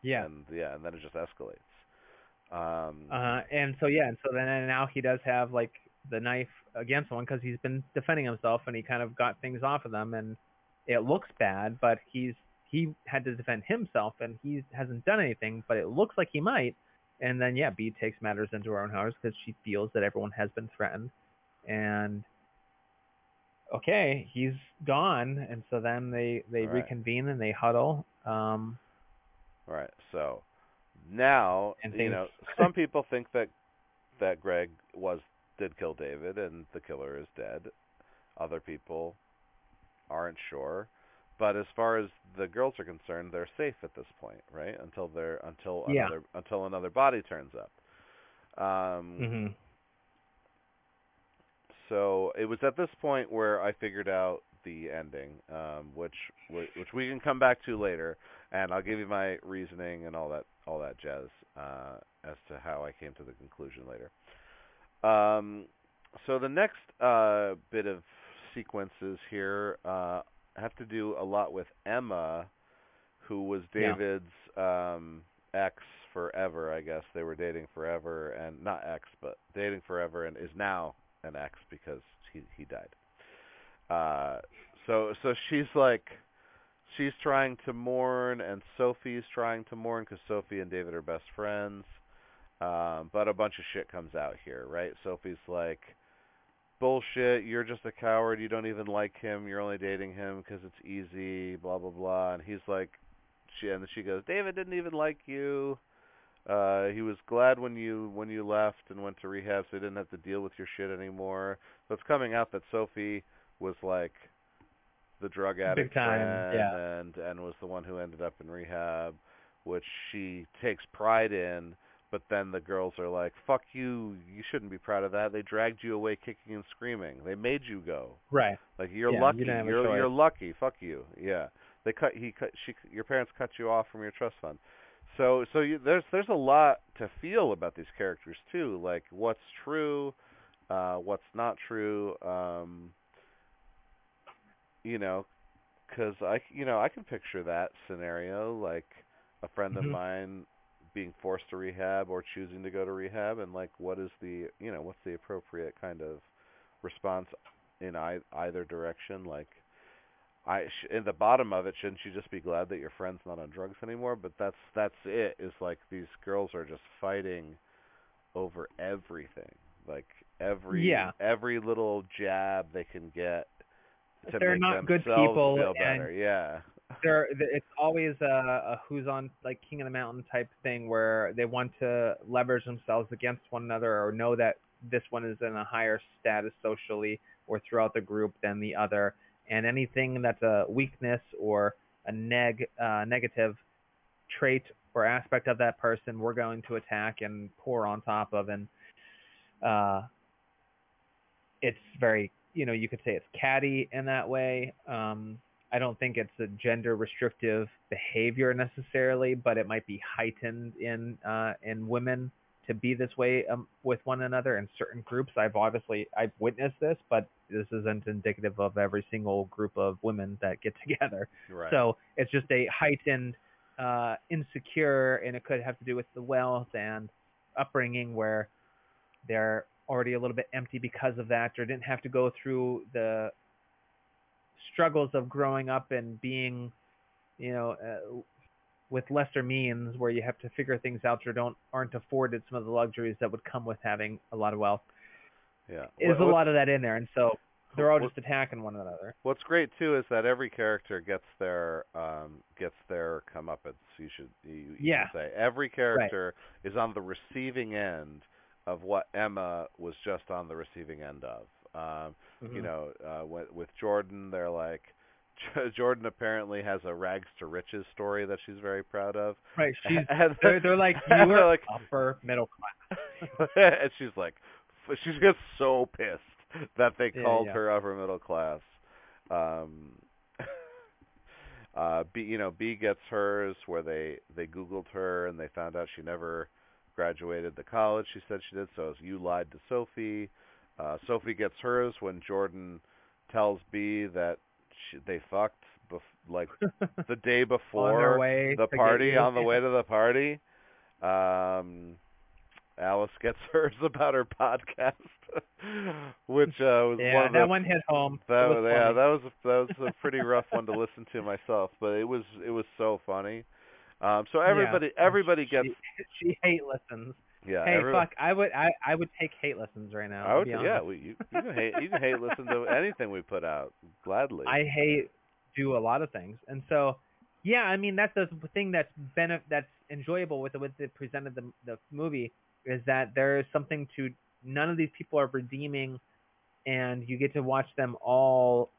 Yeah. and yeah, and then it just escalates. Um, Uh, and so yeah, and so then and now he does have like the knife against someone because he's been defending himself and he kind of got things off of them and it looks bad, but he's he had to defend himself and he hasn't done anything, but it looks like he might. And then yeah, Bee takes matters into her own hands because she feels that everyone has been threatened, and okay, he's gone, and so then they they Right. reconvene and they huddle. Um, Right. So now, And you know, some people think that that Greg was did kill David and the killer is dead. Other people aren't sure. But as far as the girls are concerned, they're safe at this point, right? Until they're until Yeah. another until another body turns up. Um mhm. so it was at this point where I figured out the ending, um, which which we can come back to later, and I'll give you my reasoning and all that all that jazz uh, as to how I came to the conclusion later. Um, so the next uh, bit of sequences here uh, have to do a lot with Emma, who was Yeah. David's um, ex forever. I guess they were dating forever, and not ex, but dating forever, and is now an ex because he he died. Uh, so so she's like she's trying to mourn, and Sophie's trying to mourn because Sophie and David are best friends. Um, but a bunch of shit comes out here, right? Sophie's like, bullshit, you're just a coward, you don't even like him, you're only dating him because it's easy, blah, blah, blah. And he's like, she, and she goes, David didn't even like you. Uh, he was glad when you when you left and went to rehab, so he didn't have to deal with your shit anymore. So it's coming out that Sophie was like the drug addict time, friend yeah. and and was the one who ended up in rehab, which she takes pride in. But then the girls are like, "Fuck you! You shouldn't be proud of that. They dragged you away kicking and screaming. They made you go. Right. Like you're Yeah, lucky. didn't you're you're lucky. Fuck you. Yeah. They cut. He cut. She. Your parents cut you off from your trust fund. So so you, there's there's a lot to feel about these characters too. Like what's true, uh, what's not true. Um, you know, because I you know I can picture that scenario like a friend of Mhm. mine being forced to rehab or choosing to go to rehab and like what is the you know what's the appropriate kind of response in I- either direction like I sh- in the bottom of it shouldn't you just be glad that your friend's not on drugs anymore but that's that's it is like these girls are just fighting over everything like every Yeah. every little jab they can get to They're not good people, feel and better yeah. there it's always a, a who's on like king of the mountain type thing where they want to leverage themselves against one another or know that this one is in a higher status socially or throughout the group than the other. And anything that's a weakness or a neg uh, negative trait or aspect of that person we're going to attack and pour on top of. And uh it's very you know you could say it's catty in that way um I don't think it's a gender restrictive behavior necessarily, but it might be heightened in uh, in women to be this way um, with one another in certain groups. I've obviously I've witnessed this, but this isn't indicative of every single group of women that get together. right So it's just a heightened uh, insecure, and it could have to do with the wealth and upbringing where they're already a little bit empty because of that, or didn't have to go through the struggles of growing up and being, you know, uh, with lesser means, where you have to figure things out or don't aren't afforded some of the luxuries that would come with having a lot of wealth. yeah There's a lot of that in there, and so they're all just attacking one another. What's great too is that every character gets their um gets their comeuppance. You should you, you Yeah. should say every character is on the receiving end of what Emma was just on the receiving end of. Um, You Mhm. know, uh, with, with Jordan, they're like Jordan apparently has a rags to riches story that she's very proud of. right? She's and they're, they're like you were like, upper middle class. and she's like, she gets so pissed that they Yeah, called yeah. her upper middle class. Um, uh, Bee, you know, Bee gets hers where they they Googled her and they found out she never graduated the college she said she did. So you lied to Sophie. Uh, Sophie gets hers when Jordan tells Bee that she, they fucked bef- like the day before on their way the party on the way to the party. Um, Alice gets hers about her podcast, which uh, was yeah, one of that the one hit home. that was yeah funny. that was a, that was a pretty rough one to listen to myself, but it was it was so funny. Um, so everybody Yeah. everybody gets She, she hate listens. yeah hey, everybody, fuck! I would I I would take hate listens right now. I would yeah we, you, you can hate you can hate listen to anything we put out gladly. I hate do a lot of things, and so yeah, I mean that's the thing that's benef- that's enjoyable with the with the presented the the movie is that there is something to none of these people are redeeming, and you get to watch them all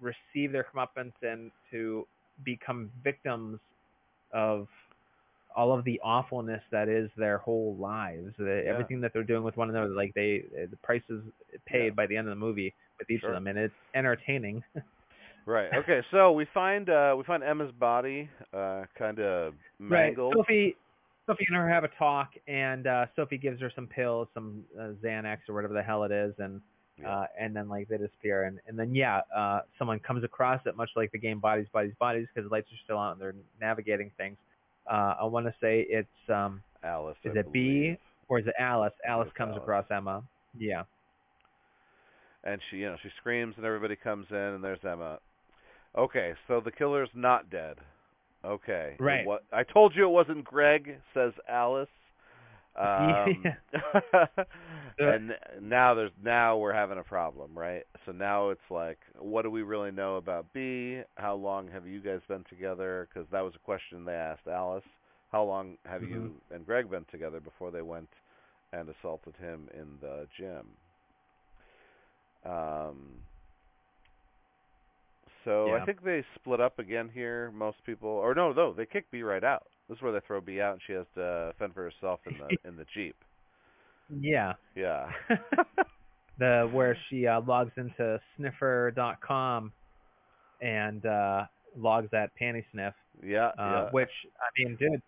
receive their comeuppance and to become victims of all of the awfulness that is their whole lives, the, Yeah. everything that they're doing with one another. Like they, the prices paid Yeah. by the end of the movie with each Sure. of them, and it's entertaining. Right. Okay. So we find uh we find Emma's body uh kind of mangled. Right. Sophie, Sophie and her have a talk, and uh, Sophie gives her some pills, some uh, Xanax or whatever the hell it is, and Yeah. uh, and then like they disappear, and and then yeah, uh, someone comes across it, much like the game Bodies, Bodies, Bodies, because the lights are still on, and they're navigating things. Uh, I want to say it's um, Alice. is I it Bee or is it Alice? Alice it's comes Alice. across Emma. Yeah. And she, you know, she screams, and everybody comes in, and there's Emma. Okay, so the killer's not dead. Okay. Right. What I told you it wasn't Greg, says Alice. Um, and now there's now we're having a problem, right? So now it's like, what do we really know about Bee? How long have you guys been together? Because that was a question they asked Alice. How long have you Mm-hmm. and Greg been together before they went and assaulted him in the gym? Um. So I think they split up again here. Most people, or no, no, they kick Bee right out. This is where they throw Bee out, and she has to fend for herself in the in the jeep. Yeah. Yeah. the where she uh, logs into sniffer.com and uh, logs that panty sniff. yeah. Uh, yeah. Which I mean, dude,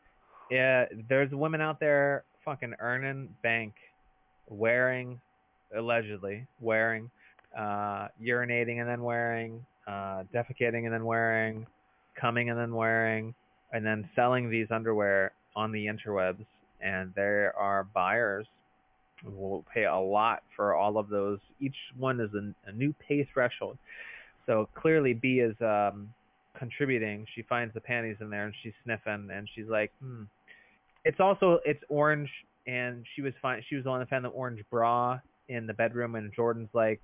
yeah, there's women out there fucking earning bank, wearing, allegedly wearing, uh, urinating and then wearing, uh, defecating and then wearing, coming and then wearing, and then selling these underwear on the interwebs. And there are buyers who will pay a lot for all of those. Each one is a, a new pay threshold. So clearly, Bee is um, contributing. She finds the panties in there and she's sniffing and she's like, hmm. It's also it's orange and she was fine. She was the one that found the orange bra in the bedroom and Jordan's like,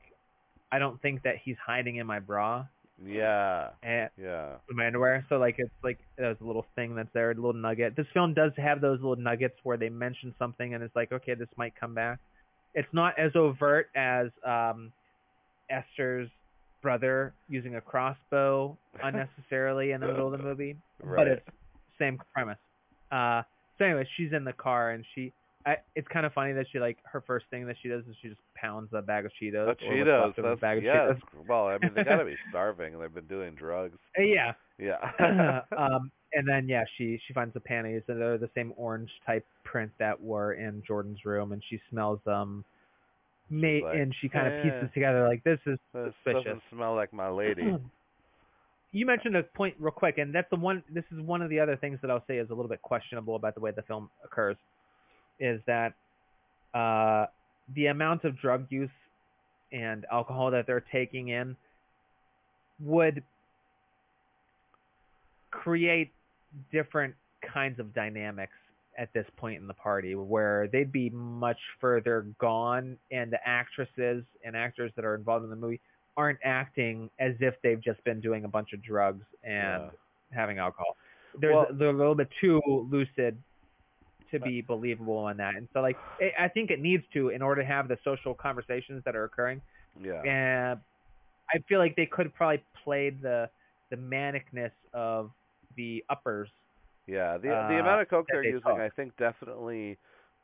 I don't think that he's hiding in my bra yeah. and Yeah. my underwear. So like it's like there's a little thing that's there, a little nugget. This film does have those little nuggets where they mention something and it's like, okay, this might come back. It's not as overt as um Esther's brother using a crossbow unnecessarily in the middle of the movie, Right. but it's same premise. Uh, so anyway, she's in the car and she. I, it's kind of funny that she like her first thing that she does is she just pounds a bag of Cheetos. The Cheetos. of That's, bag of yeah. Cheetos. well, I mean, they gotta be starving. They've been doing drugs. Uh, yeah. Yeah. um, and then yeah, she she finds the panties and they're the same orange type print that were in Jordan's room, and she smells them. May like, and she kind of "Eh, pieces together like this is this suspicious. doesn't smell like my lady. you mentioned a point real quick, and that's the one. This is one of the other things that I'll say is a little bit questionable about the way the film occurs, is that uh, the amount of drug use and alcohol that they're taking in would create different kinds of dynamics at this point in the party where they'd be much further gone and the actresses and actors that are involved in the movie aren't acting as if they've just been doing a bunch of drugs and Yeah. having alcohol. There's Well- they're a little bit too lucid to be believable on that. And so like I I think it needs to in order to have the social conversations that are occurring. Yeah. And I feel like they could probably play the the manicness of the uppers. Yeah, the the uh, amount of coke they're they using, took. I think, definitely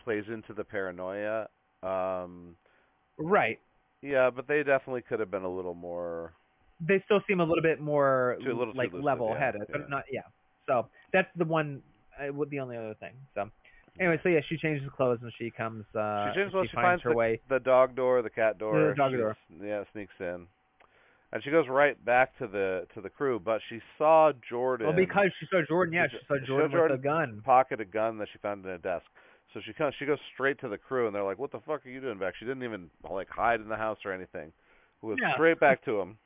plays into the paranoia. Um, Right. yeah, but they definitely could have been a little more. They still seem a little bit more Too- little like level headed, yeah. but not yeah. So that's the one. Uh, the only other thing. So anyway, so yeah, she changes clothes and she comes. Uh, she changes well, she she finds finds her the, way. the dog door, the cat door. The dog door. Yeah, sneaks in, and she goes right back to the to the crew. But she saw Jordan. Well, because she saw Jordan. Yeah, She she saw Jordan, Jordan with a gun. pocket a gun that she found in a desk. So she comes, she goes straight to the crew, and they're like, "What the fuck are you doing back?" She didn't even like hide in the house or anything. Went Yeah. straight back to him,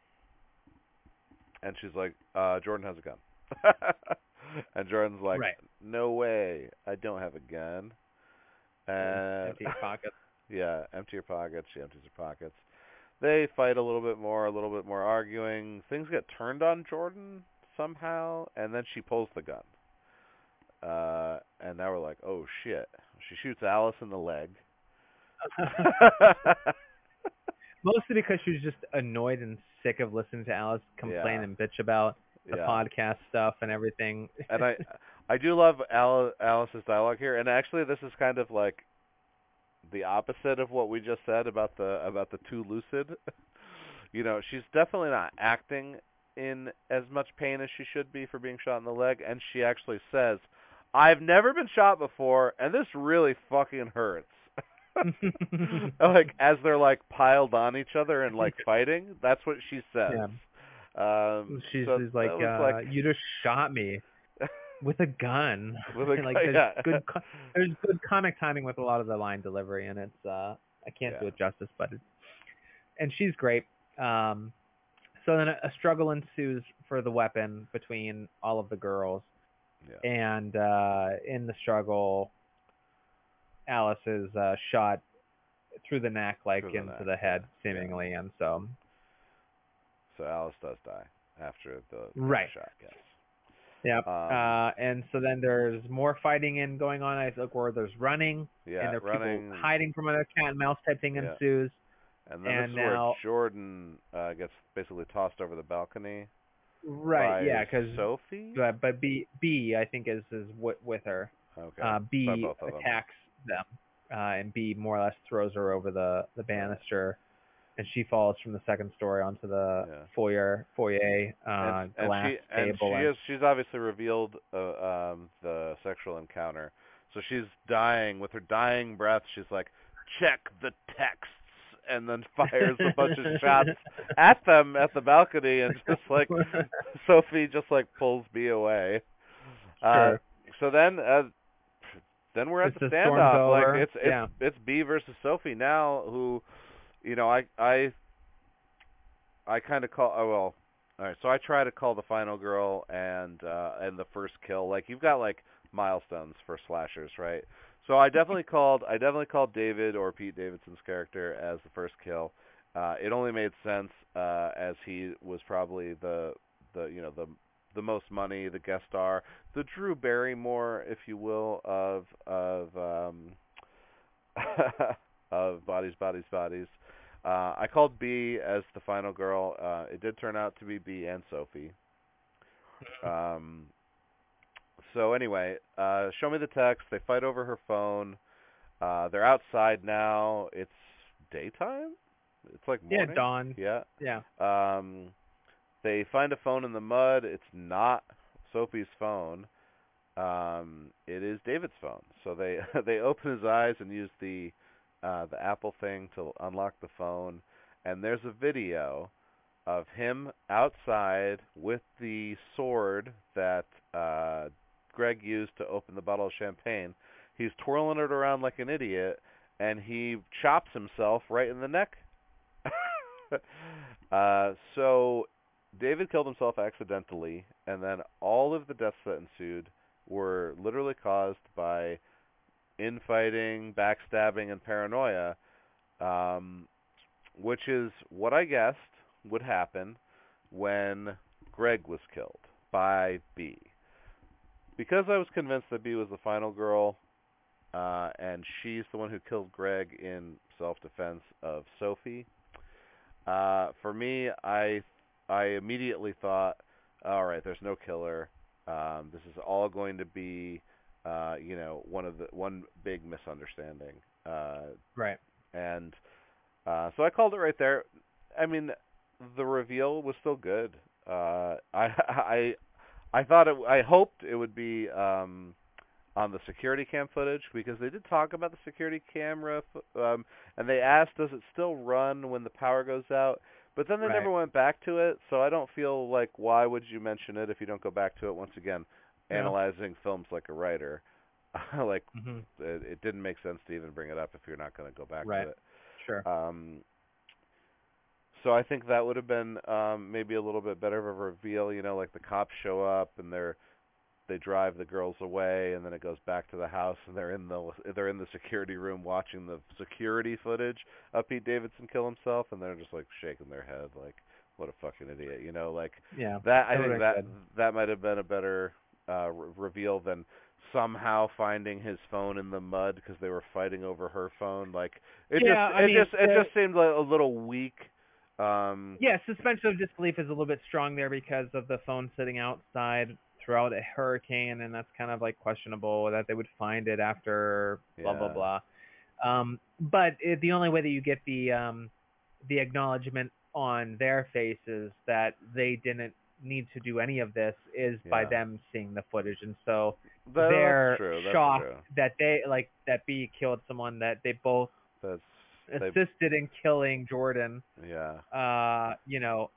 and she's like, uh, "Jordan has a gun," and Jordan's like, right. "No way, I don't have a gun." And Empty pockets. yeah, empty your pockets. She empties her pockets. They fight a little bit more, a little bit more arguing. Things get turned on Jordan somehow, and then she pulls the gun. Uh, and now we're like, oh shit. She shoots Alice in the leg. Mostly because she was just annoyed and sick of listening to Alice complain Yeah. and bitch about the yeah. podcast stuff and everything. and I I do love Al- Alice's dialogue here, and actually this is kind of like the opposite of what we just said about the about the too lucid. you know, she's definitely not acting in as much pain as she should be for being shot in the leg, and she actually says, "I've never been shot before, and this really fucking hurts." like as they're like piled on each other and like fighting, that's what she says. Yeah. Um, She's so just like, uh, like you just shot me with a gun. With a like there's yeah. good there's good comic timing with a lot of the line delivery and it's uh I can't do it justice but it's and she's great. Um so then a, a struggle ensues for the weapon between all of the girls yeah. and uh in the struggle Alice is uh shot through the neck like Through the into neck, the head yeah, yeah. seemingly and so So Alice does die after the Right. shot. Yes. Yep. Um, uh, and so then there's more fighting and going on. I think where there's running yeah, and there are running, people hiding from another cat and mouse type thing Yeah. ensues. and then and this is now- where Jordan uh, gets basically tossed over the balcony. Right. Yeah. Because Sophie. but, but Bee Bee I think is is with, with her. Okay. Uh, Bee of them. attacks them, uh, and Bee more or less throws her over the the banister, and she falls from the second story onto the Yeah. foyer foyer uh, and, and glass she and table. she is she's obviously revealed uh, um the sexual encounter. So she's dying with her dying breath. She's like, "Check the texts," and then fires a bunch of shots at them at the balcony, and just like Sophie just like pulls Bee away. Uh, Sure. so then, uh, then we're at It's the standoff. Like it's it's Yeah. it's Bee versus Sophie now. Who, you know, I I I kind of call. Oh well. All right. So I try to call the final girl and uh and the first kill. Like you've got like milestones for slashers, right? So I definitely called. I definitely called David or Pete Davidson's character as the first kill. Uh, it only made sense uh, as he was probably the the you know the the most money, the guest star, the Drew Barrymore, if you will, of of um, of bodies, bodies, bodies. Uh, I called Bee as the final girl. Uh, it did turn out to be Bee and Sophie. Um, so anyway, uh, show me the text. They fight over her phone. Uh, they're outside now. It's daytime. It's like morning. yeah. Dawn. Yeah. Yeah. Um, they find a phone in the mud. It's not Sophie's phone. Um, it is David's phone. So they they open his eyes and use the uh, the Apple thing to unlock the phone. And there's a video of him outside with the sword that uh, Greg used to open the bottle of champagne. He's twirling it around like an idiot, and he chops himself right in the neck. uh, so David killed himself accidentally, and then all of the deaths that ensued were literally caused by infighting, backstabbing, and paranoia, um, which is what I guessed would happen when Greg was killed by Bee. Because I was convinced that Bee was the final girl, uh, and she's the one who killed Greg in self-defense of Sophie. Uh, for me, I I immediately thought, all right, there's no killer. Um, this is all going to be, uh, you know, one of the one big misunderstanding. Uh, Right. and uh, so I called it right there. I mean, the reveal was still good. Uh, I I I thought it. I hoped it would be um, on the security cam footage because they did talk about the security camera, f- um, and they asked, "Does it still run when the power goes out?" But then they Right. never went back to it, so I don't feel like why would you mention it if you don't go back to it once again. Analyzing films like a writer. like hmm it, it didn't make sense to even bring it up if you're not going to go back Right. to it. Sure. Um, so I think that would have been um, maybe a little bit better of a reveal. You know, like the cops show up and they're they drive the girls away, and then it goes back to the house, and they're in the they're in the security room watching the security footage of Pete Davidson kill himself, and they're just like shaking their head, like what a fucking idiot. You know, like yeah. that. I think that good. that might have been a better uh, re- reveal than somehow finding his phone in the mud because they were fighting over her phone. Like it Yeah, just I it mean, just it the- just seemed like a little weak. Um, Yeah, suspension of disbelief is a little bit strong there because of the phone sitting outside throughout a hurricane, and that's kind of like questionable that they would find it after blah blah Yeah. blah. Um, but it, the only way that you get the um, the acknowledgement on their faces that they didn't need to do any of this is by them seeing the footage, and so that- they're true. Shocked true. that they like that Bee killed someone that they both That's they, assisted in killing Jordan. yeah. Uh, you know,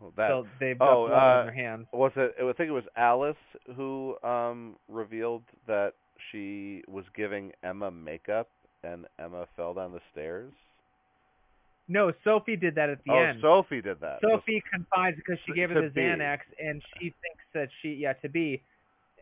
Well, That so they've got oh, blood uh, on their hands. was it. I think it was Alice who um revealed that she was giving Emma makeup, and Emma fell down the stairs. No, Sophie did that at the oh, end. Oh, Sophie did that. So- Sophie confides because she gave her the B. Xanax, and she thinks that she, yeah, to be,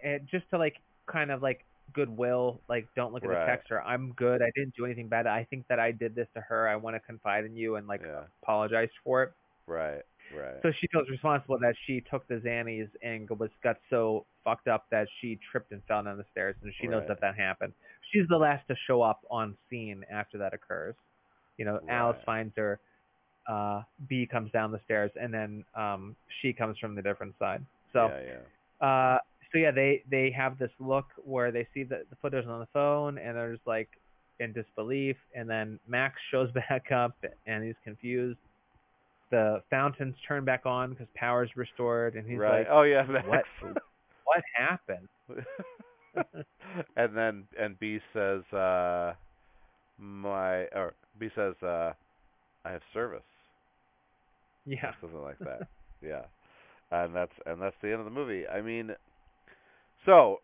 and just to like kind of like goodwill, like don't look at Right. the text her. I'm good. I didn't do anything bad. I think that I did this to her. I want to confide in you and like yeah. apologize for it. Right. Right. So she feels responsible that she took the Xannies and was got so fucked up that she tripped and fell down the stairs, and she knows Right. that that happened. She's the last to show up on scene after that occurs. You know, Alice finds her. Uh, Bee comes down the stairs, and then um, she comes from the different side. So, yeah. Yeah. uh, so yeah, they they have this look where they see the the footage on the phone, and they're just like in disbelief. And then Max shows back up, and he's confused. The fountains turn back on because power's restored, and he's right. like, oh yeah. Max. "What? what happened?" and then and Bee says uh my or Bee says uh I have service. Yeah, Something like that. yeah. And that's and that's the end of the movie. I mean so,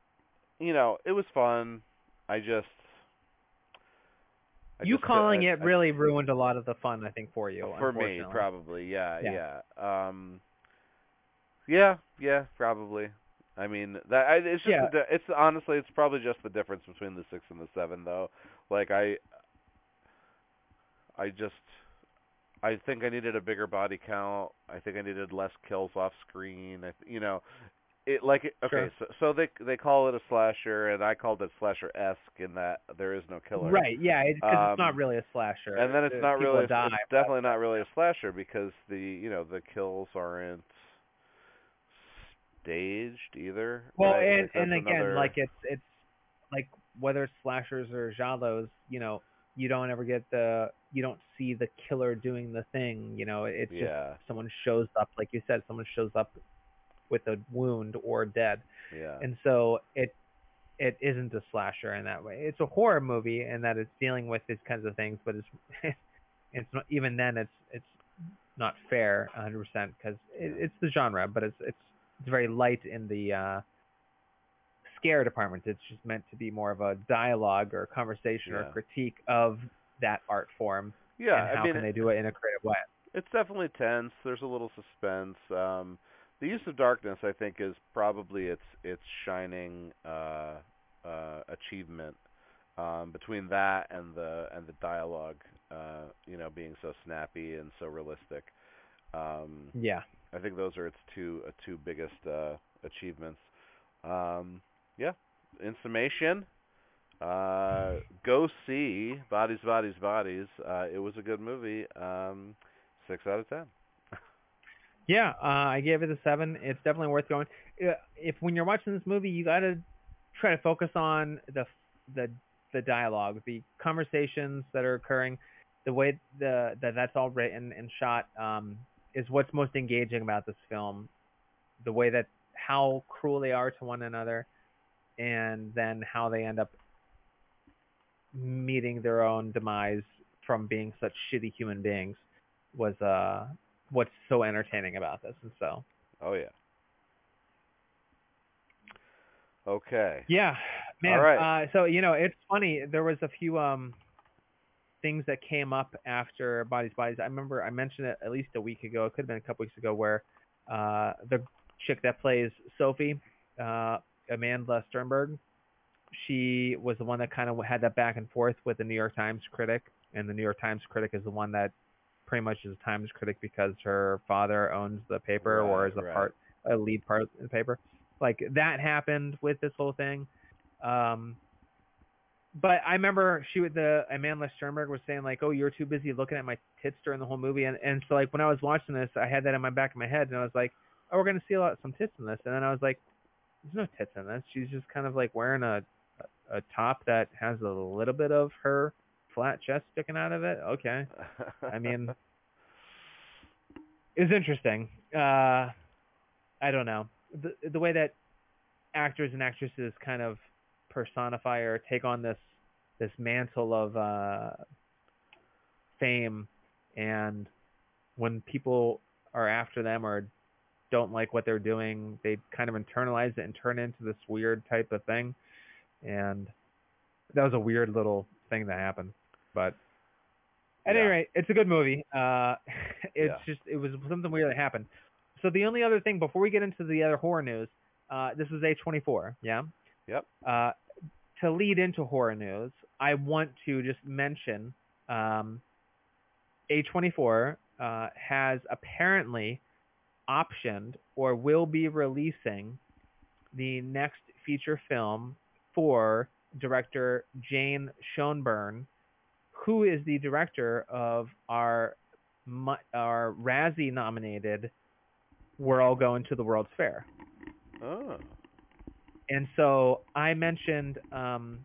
you know, it was fun. I just I you just- calling I- it I- really ruined a lot of the fun, I think, for you. for me probably yeah, Yeah. yeah um yeah yeah probably i mean that I, it's just Yeah. the, it's honestly it's probably just the difference between the six and the seven though like i i just i think i needed a bigger body count i think i needed less kills off screen I, th- you know it like it, okay so so they they call it a slasher and i called it slasher esque in that there is no killer Right? Yeah, because it's not Um, really a slasher. and then it's not really die, it's definitely not really a slasher because the you know the kills aren't staged either Well, right? and and again, another- like it's it's like whether it's slashers or giallos, you know, you don't ever get the you don't see the killer doing the thing. You know, it's just someone shows up, like you said, someone shows up with a wound or dead, yeah and so it it isn't a slasher in that way. It's a horror movie in that it's dealing with these kinds of things, but it's it's not even then it's it's not fair 100% because it, Yeah. it's the genre, but it's it's it's very light in the uh, scare department. It's just meant to be more of a dialogue or conversation or Yeah. critique of that art form yeah and how i mean can they do it in a creative way. it's definitely tense there's a little suspense um the use of darkness i think is probably its its shining uh uh achievement um between that and the and the dialogue uh you know being so snappy and so realistic um Yeah. I think those are its two uh, two biggest uh, achievements. Um, yeah. In summation, uh, go see Bodies, Bodies, Bodies. Uh, it was a good movie. Um, six out of ten. Yeah, uh, I gave it a seven. It's definitely worth going. Uh, If when you're watching this movie, you got to try to focus on the the the dialogue, the conversations that are occurring, the way the that that's all written and shot um, is what's most engaging about this film. The way that how cruel they are to one another, and then how they end up meeting their own demise from being such shitty human beings was uh what's so entertaining about this and so Oh yeah. Okay. yeah man. All right. Uh, so you know, it's funny. There was a few um things that came up after Bodies Bodies. I remember I mentioned it at least a week ago. It could have been a couple weeks ago, where uh the chick that plays Sophie, uh, Amanda Stenberg, she was the one that kind of had that back and forth with the New York Times critic, and the New York Times critic is the one that pretty much is a Times critic because her father owns the paper or is a right. part a lead part in the paper. Like that happened with this whole thing. Um but I remember she with the Amanda Stenberg was saying like, "Oh, you're too busy looking at my tits during the whole movie," and and so like when I was watching this, I had that in my back of my head, and I was like, "Oh, we're gonna see a lot some tits in this," and then I was like, "There's no tits in this. She's just kind of like wearing a a top that has a little bit of her flat chest sticking out of it. Okay, I mean, it was interesting. Uh, I don't know the the way that actors and actresses kind of personify or take on this this mantle of uh, fame, and when people are after them or don't like what they're doing, they kind of internalize it and turn it into this weird type of thing. And that was a weird little thing that happened, but at any rate, it's a good movie. Uh, it's Yeah. just it was something weird that happened. So the only other thing before we get into the other horror news, uh, this is A24, yeah. Yep. Uh, to lead into horror news, I want to just mention um, A24 uh, has apparently optioned or will be releasing the next feature film for director Jane Schoenbrun, who is the director of our our Razzie nominated We're All Going to the World's Fair. oh. And so I mentioned um,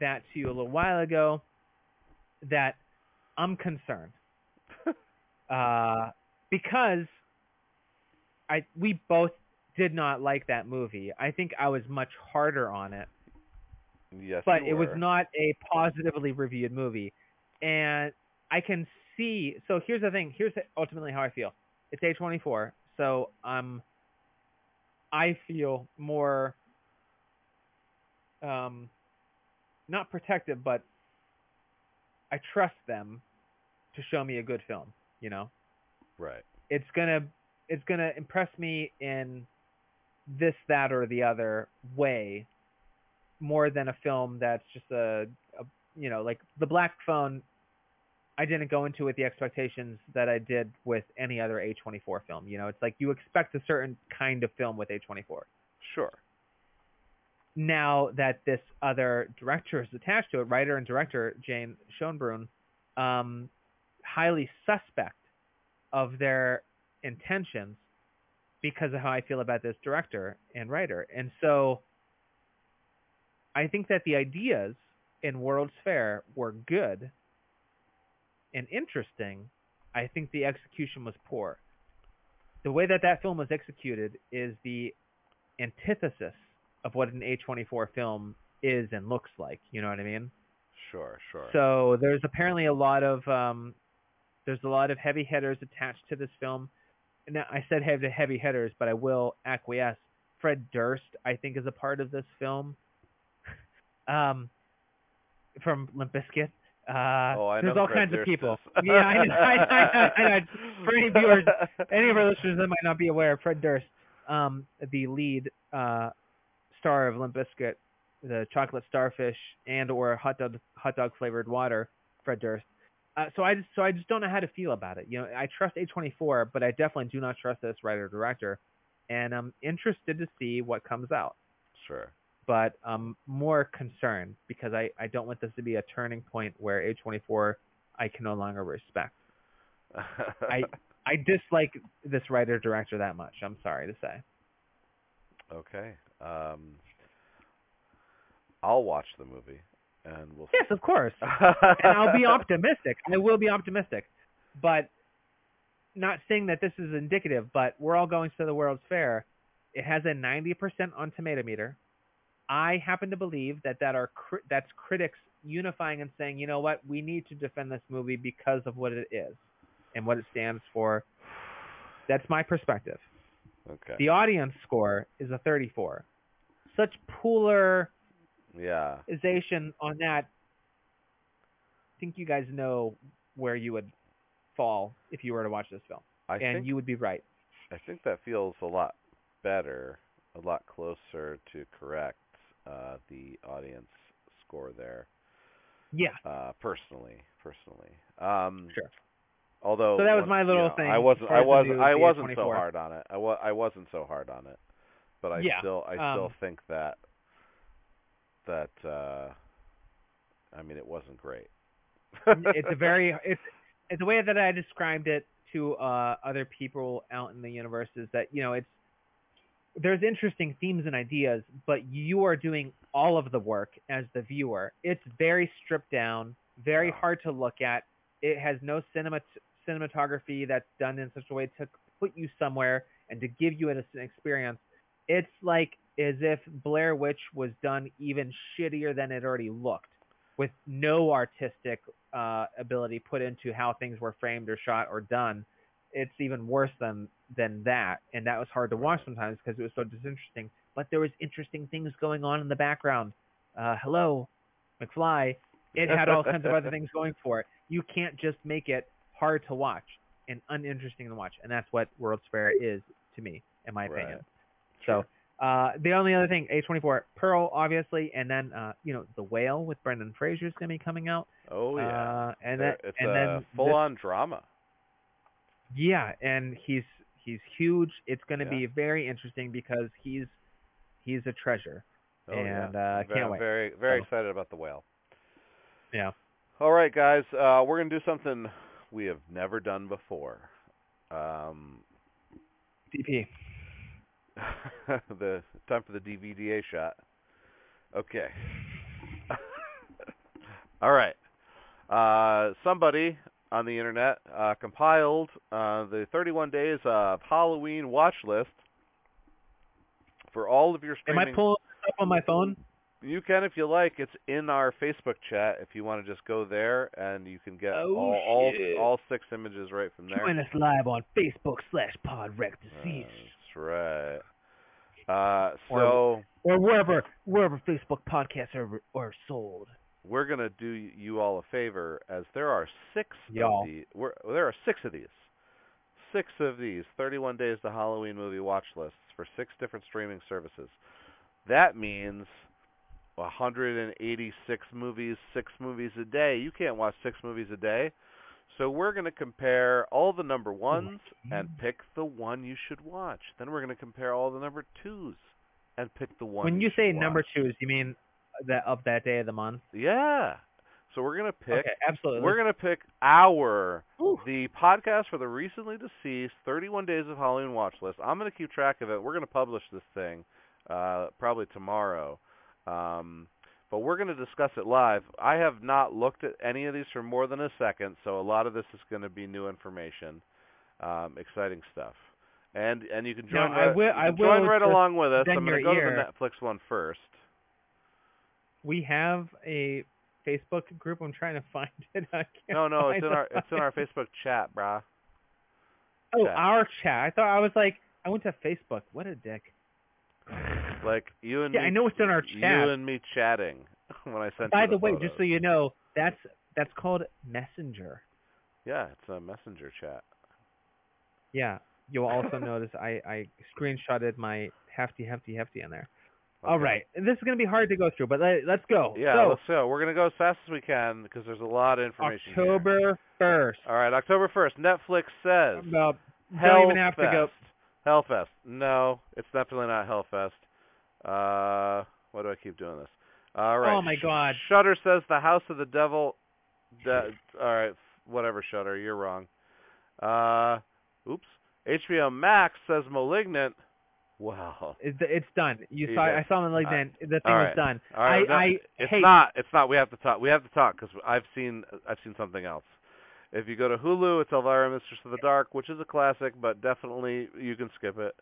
that to you a little while ago that I'm concerned uh, because I we both did not like that movie. I think I was much harder on it, Yes. but it was not a positively reviewed movie. And I can see. So here's the thing. Here's ultimately how I feel. It's A24, so um, I feel more um, not protective, but I trust them to show me a good film. You know, Right. it's gonna it's gonna impress me in this, that, or the other way more than a film that's just a, a you know like the Black Phone. I didn't go into with the expectations that I did with any other A24 film. You know, it's like you expect a certain kind of film with A24 Sure. now that this other director is attached to it, writer and director Jane Schoenbrun, um, highly suspect of their intentions because of how I feel about this director and writer. And so I think that the ideas in World's Fair were good and interesting. I think the execution was poor. The way that that film was executed is the antithesis of what an A24 film is and looks like. You know what I mean? Sure. Sure. So there's apparently a lot of um, there's a lot of heavy hitters attached to this film. Now I said heavy heavy hitters, but I will acquiesce. Fred Durst, I think, is a part of this film. Um, from Limp Bizkit. Uh, oh, I there's all Fred kinds of people. is. yeah, I know, I, I, I know. For any viewers, any of our listeners that might not be aware, Fred Durst, um, the lead uh, star of Limp Bizkit, the chocolate starfish and or hot dog hot dog flavored water, Fred Durst. Uh, so I just so I just don't know how to feel about it. You know, I trust A24, but I definitely do not trust this writer director, and I'm interested to see what comes out. Sure. But I'm more concerned because I I don't want this to be a turning point where A24 I can no longer respect. I I dislike this writer director that much. I'm sorry to say. okay. Um, I'll watch the movie, and we'll. Yes, of course. and I'll be optimistic. I will be optimistic, but not saying that this is indicative. But we're all going to the World's Fair. It has a 90% on Tomato Meter. I happen to believe that that are that's critics unifying and saying, you know what, we need to defend this movie because of what it is and what it stands for. That's my perspective. Okay. The audience score is a 34. Such poor Yeah. on that, I think you guys know where you would fall if you were to watch this film, I and think you would be right. I think that feels a lot better, a lot closer to correct uh, the audience score there. Yeah. Uh, personally, personally. Um, Sure. Although So that was my you little know, thing I wasn't. I wasn't. I wasn't so hard on it. I wa- I wasn't so hard on it. But I Yeah, still. I still um, think that. That. uh I mean, it wasn't great. it's a very it's it's the way that I described it to uh other people out in the universe is that you know it's there's interesting themes and ideas, but you are doing all of the work as the viewer. It's very stripped down, very Yeah. hard to look at. It has no cinema cinematography that's done in such a way to put you somewhere and to give you an, an experience. It's like as if Blair Witch was done even shittier than it already looked, with no artistic uh, ability put into how things were framed or shot or done. It's even worse than than that, and that was hard to watch sometimes because it was so disinteresting. But there was interesting things going on in the background. Uh, hello, McFly. It had all kinds of other things going for it. You can't just make it hard to watch and uninteresting to watch, and that's what World's Fair is to me, in my Right. opinion. So uh, the only other thing, A24, Pearl, obviously, and then uh, you know the Whale with Brendan Fraser is going to be coming out. Oh yeah. Uh, and then it's and a then full-on drama. yeah, and he's he's huge. It's going to Yeah. be very interesting because he's he's a treasure. Oh And, yeah. uh, I'm can't very, wait. Very, very So- excited about the whale. Yeah. All right, guys. Uh, we're gonna do something we have never done before. Um, DP. the time for the DVDA shot. Okay. All right. Uh, somebody on the internet uh, compiled uh, the 31 days of Halloween watch list for all of your Am streaming. I pulling up on my phone? You can if you like. It's in our Facebook chat. If you want to just go there and you can get Oh, all, all all six images right from there. Join us live on Facebook slash Podrec Uh, Disease. That's right. Uh, Or- so or wherever wherever Facebook podcasts are are sold. We're gonna do you all a favor, as there are six Y'all. of these. We're, there are six of these. Six of these 31 days to Halloween movie watch lists for six different streaming services. That means 186 movies, six movies a day. You can't watch six movies a day. So we're going to compare all the number ones and mm-hmm. pick the one you should watch. Then we're going to compare all the number twos and pick the one. when you should say watch. number twos, you mean that of that day of the month? yeah. So we're going to pick. Okay, absolutely. We're to pick our Ooh. the podcast for the recently deceased 31 days of Halloween watch list. I'm going to keep track of it. We're going to publish this thing uh, probably tomorrow. Um, but we're going to discuss it live. I have not looked at any of these for more than a second, so a lot of this is going to be new information, um, exciting stuff. And and you can join I right, will- I can join right along with us. I'm going to your go to the Netflix one first. We have a Facebook group. I'm trying to find it. I can't No, no, it's in our it's in our Facebook chat, brah. Oh, chat. our chat. I thought I was like I went to Facebook. What a dick. Like you and Yeah, me, I know it's in our chat. You and me chatting when I sent By you the way, just so you know, that's that's called Messenger. yeah, it's a messenger chat. Yeah. You'll also notice I I screenshotted my hefty hefty hefty in there. All Okay. right, this is gonna be hard to go through, but let, let's go. Yeah, so, let's go. We're gonna go as fast as we can because there's a lot of information. here. October first. All right, October first. Netflix says About don't even have to go. Hellfest. Hellfest. No, it's definitely not Hellfest. Uh, why do I keep doing this? All right. Oh my God. Shudder says the House of the Devil. De- all right, whatever. Shudder, you're wrong. Uh, oops. HBO Max says Malignant. Wow. It's, it's done. You saw. did. I saw him like then. The thing all is done. All right, I no, I it's hate. not. It's not. We have to talk. We have to talk because I've seen I've seen something else. If you go to Hulu, it's Elvira, Mistress of the Dark, which is a classic, but definitely you can skip it.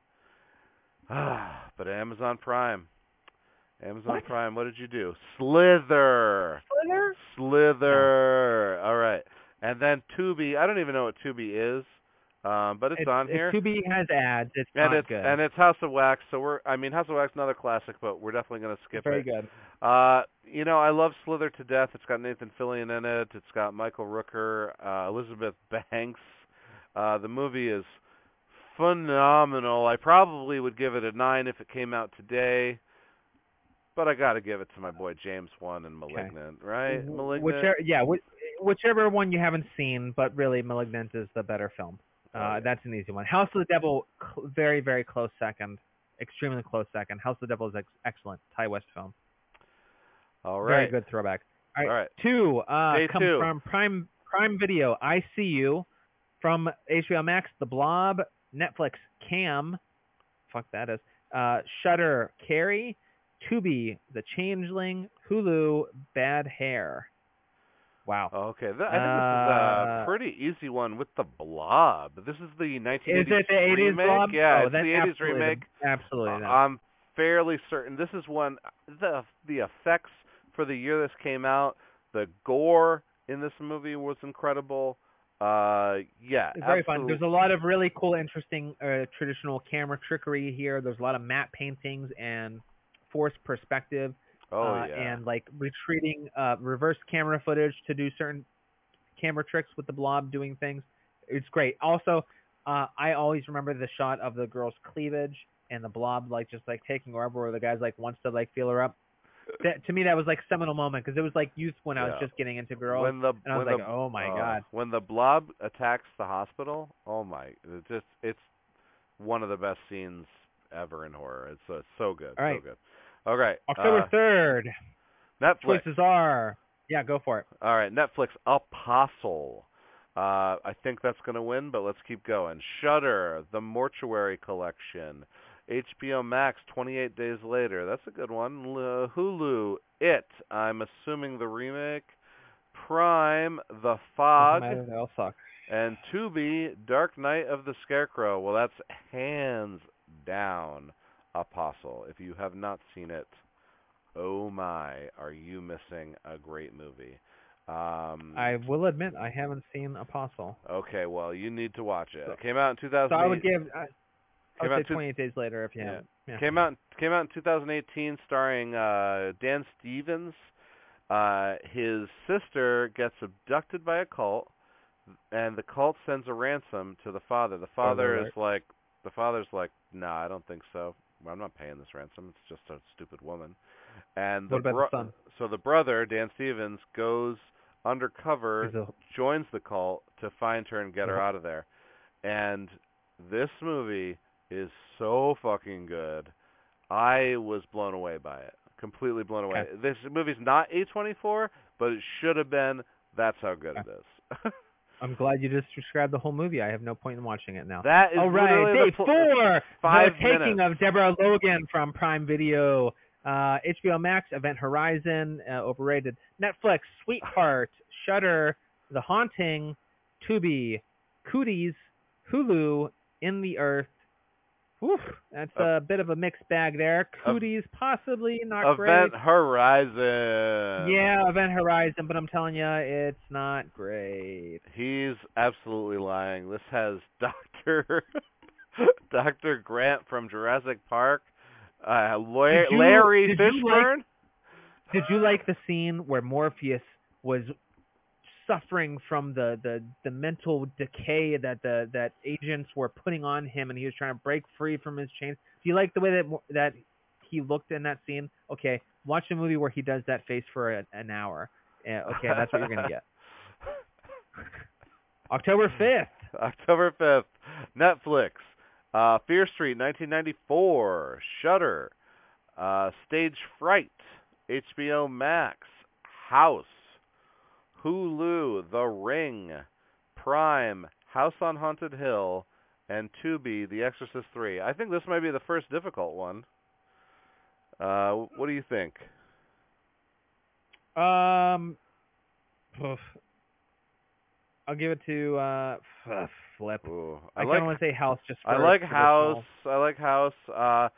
Ah, but Amazon Prime. Amazon What? Prime. What did you do? Slither. Slither? Slither. All right. And then Tubi. I don't even know what Tubi is. Um, but it's, It's, on here. Tubi has ads. It's and not it's good. and it's House of Wax, so we're I mean House of Wax another classic, but we're definitely gonna skip Very it. Very good. Uh, you know, I love Slither to death. It's got Nathan Fillion in it. It's got Michael Rooker, uh, Elizabeth Banks. Uh, the movie is phenomenal. I probably would give it a nine if it came out today, but I got to give it to my boy James Wan and Malignant, right? Malignant. Whichever, yeah, whichever one you haven't seen, but really, *Malignant* is the better film. Uh, that's an easy one. *House of the Devil*, cl- very, very close second, extremely close second. *House of the Devil* is ex- excellent. Ti West film, All very good throwback. All All right, right. two uh, Day two. from Prime Prime Video. *I See You* from HBO Max, *The Blob*, Netflix, *Cam*, fuck that is, uh, *Shudder*, *Carrie*, Tubi, *The Changeling*, Hulu, *Bad Hair*. Wow. Okay, th- I think this is a Uh, pretty easy one with the Blob. This is the 1980s Is it the 80s remake. Blob? Yeah, oh, it's the 80s absolutely the- remake. absolutely. Uh, not. I'm fairly certain this is one the the effects for the year this came out, the gore in this movie was incredible. Uh, yeah, It's very fun. There's a lot of really cool, interesting uh, traditional camera trickery here. There's a lot of matte paintings and forced perspective, oh uh, yeah, and like retreating, uh, reverse camera footage to do certain camera tricks with the blob doing things. It's great. Also, uh, I always remember the shot of the girl's cleavage and the blob like just like taking her over, where the guy's like wants to like feel her up. That, to me, that was like seminal moment because it was like youth when I was just getting into girls, when the and I was like, the, oh my uh, god. when the blob attacks the hospital, oh my, it just it's one of the best scenes ever in horror. It's uh, so good, All right. so good. All right, October uh, third. Netflix. Choices are. Yeah, go for it. All right, Netflix Apostle. Uh, I think that's going to win, but let's keep going. Shudder, The Mortuary Collection. HBO Max, 28 Days Later. That's a good one. Hulu, It. I'm assuming the remake. Prime, The Fog. They all suck. And Tubi, Dark Night of the Scarecrow. Well, that's hands down Apostle. If you have not seen it, oh my, are you missing a great movie? Um, I will admit I haven't seen Apostle. okay, well, you need to watch it. So- It came out in 2008. So I would give. I, I would say two- 28 days later if you Yeah. haven't. Yeah. Came out came out in 2018, starring uh, Dan Stevens. Uh, his sister gets abducted by a cult, and the cult sends a ransom to the father. The father alert. is like, the father's like, nah, I don't think so. I'm not paying this ransom. It's just a stupid woman. And the What about the son? so the brother, Dan Stevens, goes undercover a- joins the cult to find her and get her Mhm. out of there. And this movie is so fucking good. I was blown away by it. Completely blown away. Okay. This movie's not A24, but it should have been. That's how good it is. I'm glad you just described the whole movie. I have no point in watching it now. that is All right, literally day the pl- four. five the taking minutes. of Deborah Logan from Prime Video. Uh, HBO Max, Event Horizon, uh, overrated. Netflix, Sweetheart, Shudder, The Haunting, Tubi, Cooties, Hulu, In the Earth. Whew, that's Uh, a bit of a mixed bag there. Cooties, possibly not Event great. Event Horizon. Yeah, Event Horizon, but I'm telling you, it's not great. He's absolutely lying. This has Doctor Doctor Grant from Jurassic Park, uh, Larry, you- Larry Fishburne. Did you like the scene where Morpheus was suffering from the, the, the mental decay that the that agents were putting on him, and he was trying to break free from his chains? Do you like the way that that he looked in that scene? Okay, watch a movie where he does that face for a, an hour. Yeah, okay, that's what you're gonna get. October fifth. October fifth, Netflix, uh, Fear Street, 1994, Shudder, uh, Stage Fright, HBO Max, House, Hulu, The Ring, Prime, House on Haunted Hill, and Tubi, The Exorcist 3. I think this might be the first difficult one. Uh, what do you think? Um, oof. I'll give it to uh, f- flip. Ooh, I, I kind like of want to say House just for I like. House. I like House. Uh,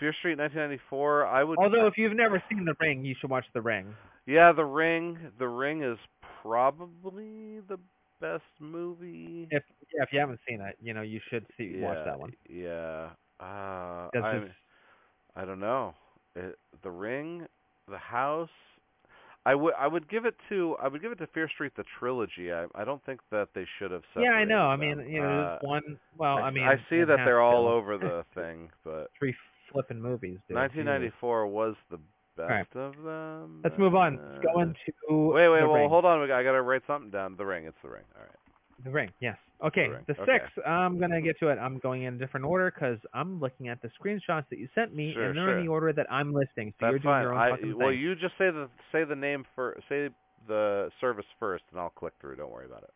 Fear Street 1994. I would. Although if you've never seen The Ring, you should watch The Ring. yeah, The Ring. The Ring is probably the best movie. If yeah, if you haven't seen it, you know you should see yeah, watch that one. Yeah. Uh, I, I don't know. It, the Ring, The House. I would I would give it to I would give it to Fear Street the trilogy. I I don't think that they should have said. yeah, I know. I mean, you know, Uh, one. Well, I, mean, I see that they're all over the thing, but three flipping movies. Dude. 1994 was the best right. of them. Let's move on. Let's go Uh, into Wait, wait, the well, ring. hold on. I gotta write something down. The Ring. It's the Ring. All right. The ring, yes. Okay, ring, the okay. six. I'm gonna get to it. I'm going in a different order because I'm looking at the screenshots that you sent me, Sure, and they're sure. in the order that I'm listing. So That's you're doing fine. your own I, well, thing. you just say the say the name for say the service first, and I'll click through. Don't worry about it.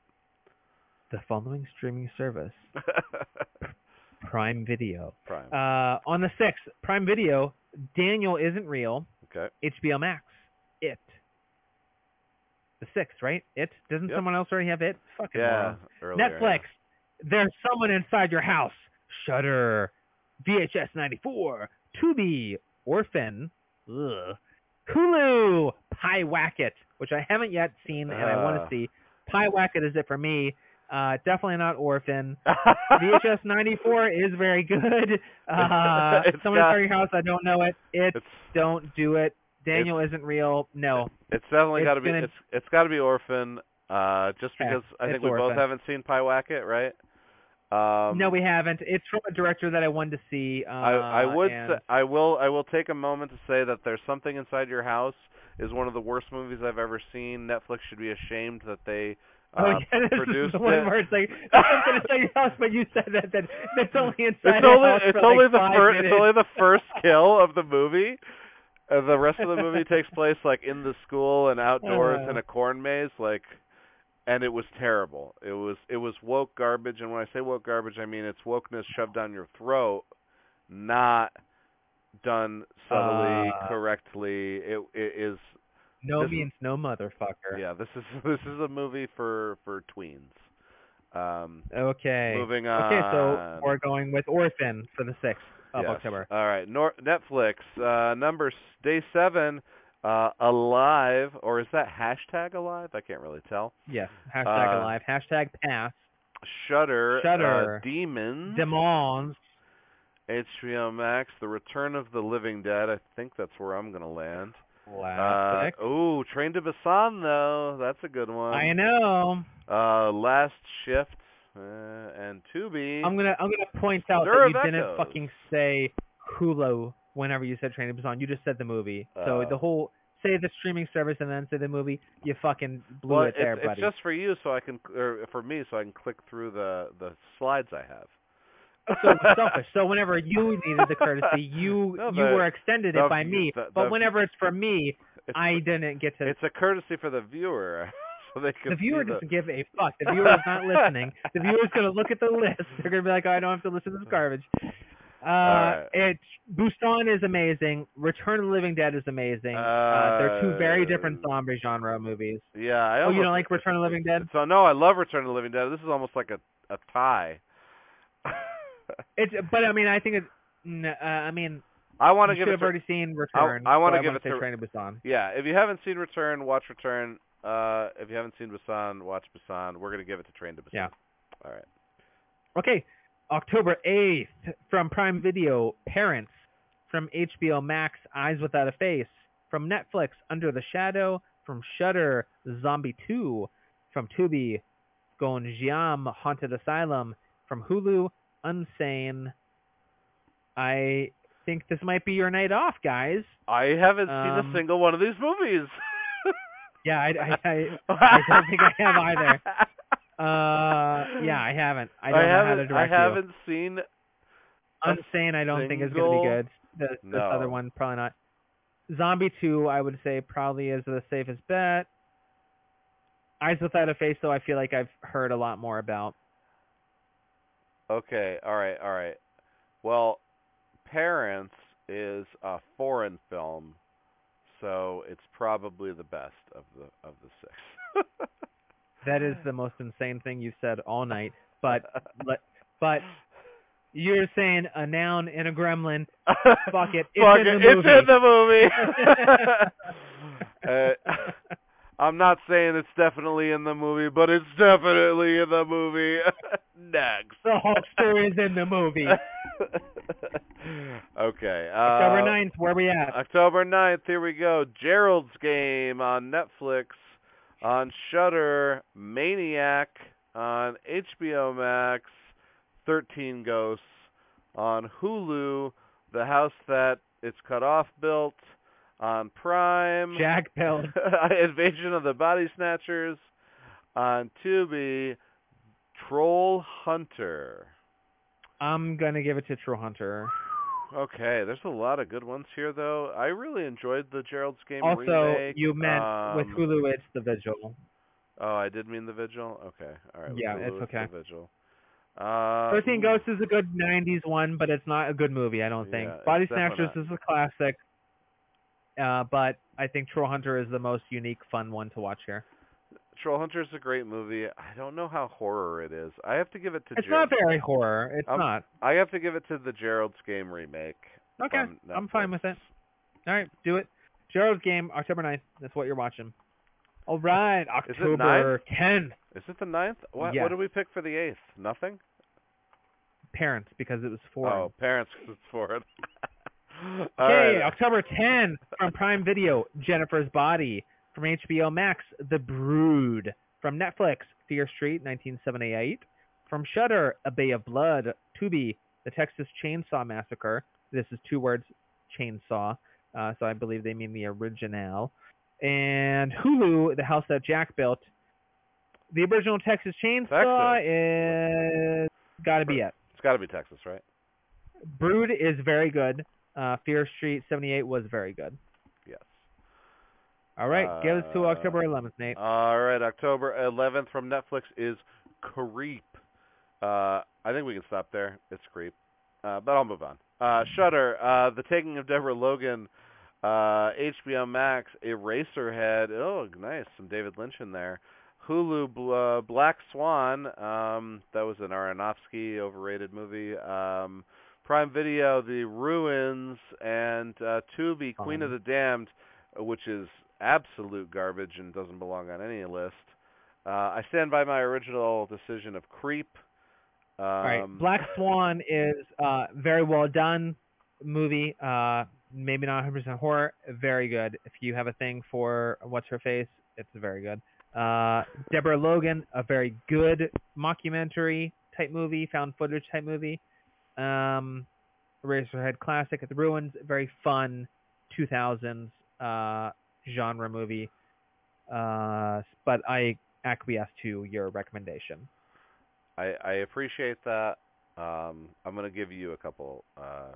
The following streaming service. Prime Video. Prime. Uh, on the sixth, Prime Video. Daniel isn't real. okay. HBO Max. It. The sixth, right? It. Doesn't Yep. someone else already have it? Fucking Yeah. Earlier, Netflix. There's someone inside your house. Shudder. VHS 94. Tubi. Orphan. Ugh. Hulu. Pyewacket, which I haven't yet seen and I want Uh. to see. Pyewacket is it for me. Uh, definitely not Orphan. VHS 94 is very good. Uh, It's someone got- inside your house. I don't know it. It. It's Don't do it. Daniel isn't real. No. it's definitely got to be gonna- it's it's got to be Orphan. Uh, just because I think we both haven't seen Pyewacket, right? Um, no, we haven't. It's from a director that I wanted to see. Uh, I I would and- say, I will I will take a moment to say that there's something inside your house is one of the worst movies I've ever seen. Netflix should be ashamed that they Oh yeah, this is the one it. where it's like I'm gonna say your house, but you said that that that's only inside it's only house it's for only like the first it's only the first kill of the movie. Uh, the rest of the movie takes place like in the school and outdoors Uh. in a corn maze, like, and it was terrible. It was it was woke garbage, and when I say woke garbage, I mean it's wokeness shoved down your throat, not done subtly, Uh. correctly. It it is no this is- means no, motherfucker. yeah. This is this is a movie for for tweens. Um, Okay. moving on. Okay, so we're going with Orphan for the sixth of Yes. October. All right, Nor- Netflix uh, number s- day seven, uh, alive, or is that hashtag alive? I can't really tell. Yes. Hashtag Uh, alive. Hashtag pass. Shutter, Shudder. uh, Demons, Demons. HBO Max, The Return of the Living Dead. I think that's where I'm gonna land. Uh, oh, Train to Busan though, that's a good one. I know. Uh, Last Shift uh, and Tubi. I'm gonna I'm gonna point out Stir that you didn't fucking say Hulu whenever you said Train to Busan. You just said the movie. so Uh. the whole say the streaming service and then say the movie. You fucking blew well, it there, it's, buddy. it's just for you, so I can, or for me, so I can click through the the slides I have. So selfish. So whenever you needed the courtesy, you No, you were extended the- it by me. the- but whenever it's for me, I didn't get to. it's a courtesy for the viewer, so they can the viewer the, doesn't give a fuck. The viewer is not listening. The viewer's gonna look at the list. They're gonna be like, oh, I don't have to listen to this garbage. Uh, right. it's Busan is amazing. Return of the Living Dead is amazing. Uh, they're two very different Uh, zombie genre movies. Yeah, I Oh, you don't like Return of the Living Dead? So no, I love Return of the Living Dead. This is almost like a a tie. It's, but I mean, I think it's. Uh, I mean, I want to give. Have To, already seen Return. I wanna give it to- Train to Busan. yeah, if you haven't seen Return, watch Return. Uh, if you haven't seen Busan, watch Busan. We're gonna give it to Train to Busan. Yeah. All right. Okay, October 8th from Prime Video, Parents. From HBO Max, Eyes Without a Face. From Netflix, Under the Shadow. From Shudder, Zombie 2. From Tubi, Gonjiam, Haunted Asylum. From Hulu, Unsane. I think this might be your night off, guys. I haven't seen Um, a single one of these movies. Yeah, I, I, I, I don't think I have either. Uh, yeah, I haven't. I don't know how to haven't. I direct you. haven't seen. Unsane, I don't think is going to be good. The, this No. other one, probably not. Zombie 2, I would say, probably is the safest bet. Eyes Without a Face, though, I feel like I've heard a lot more about. Okay. All right. All right. Well, Parents is a foreign film, so it's probably the best of the of the six. That is the most insane thing you've said all night. But, let- but you're saying a noun and a gremlin. Fuck it. It's Fuck in it. the It's in the movie. uh, I'm not saying it's definitely in the movie, but it's definitely in the movie. Next. The Hulkster is in the movie. okay. Uh, October 9th, where we at? October 9th, here we go. Gerald's Game on Netflix, on Shudder, Maniac on HBO Max, 13 Ghosts on Hulu, The House That It's Cut Off Built on Prime, Jack. Invasion of the Body Snatchers on Tubi, Troll Hunter. I'm gonna give it to Troll Hunter. Okay, there's a lot of good ones here, though. I really enjoyed the Gerald's Game Also, remake. you meant with Um, Hulu, it's The Vigil. Oh, I did mean the Vigil. Okay, all right. Yeah, Hulu, it's okay. The Vigil. Uh, Thirteen Ghosts is a good '90s one, but it's not a good movie. I don't think. Yeah, it's Body Snatchers is a classic, uh, but I think Troll Hunter is the most unique, fun one to watch here. Troll Hunter is a great movie. I don't know how horror it is. I have to give it to. It's Ger- not very horror. It's Um, not. I have to give it to the Gerald's Game remake. Okay, I'm fine with it. All right, do it. Gerald's Game, October 9th. That's what you're watching. All right, October 10th. Is it the 9th? What? Yes. What did we pick for the eighth? Nothing. Parents, because it was foreign. Oh, parents, because it's for Okay, October 10th from Prime Video, Jennifer's Body. From HBO Max, The Brood. From Netflix, Fear Street, 1978. From Shudder, A Bay of Blood. Tubi, The Texas Chainsaw Massacre. This is two words, chainsaw. Uh, so I believe they mean the original. And Hulu, The House That Jack Built. The original Texas Chainsaw is got to be it. It's got to be Texas, right? Brood is very good. Uh, Fear Street 78 was very good. Yes. All right, give us to Uh, October 11th, Nate. All right, October 11th from Netflix is Creep. Uh, I think we can stop there. It's Creep. Uh, but I'll move on. Uh, Shudder, uh, The Taking of Deborah Logan, uh, HBO Max, Eraserhead. Oh, nice. Some David Lynch in there. Hulu, Bl- uh, Black Swan. Um, that was an Aronofsky overrated movie. Um, Prime Video, The Ruins, and uh, Tubi, Queen of the Damned, which is absolute garbage and doesn't belong on any list. Uh, I stand by my original decision of Creep. Um, All right, Black Swan is uh, very well done movie. Uh, maybe not 100% horror. Very good. If you have a thing for what's her face, it's very good. Uh, Deborah Logan, a very good mockumentary type movie, found footage type movie. Um, Eraserhead classic at the Ruins, very fun 2000s uh, genre movie. Uh, but I acquiesce to your recommendation. I, I appreciate that. Um, I'm going to give you a couple uh,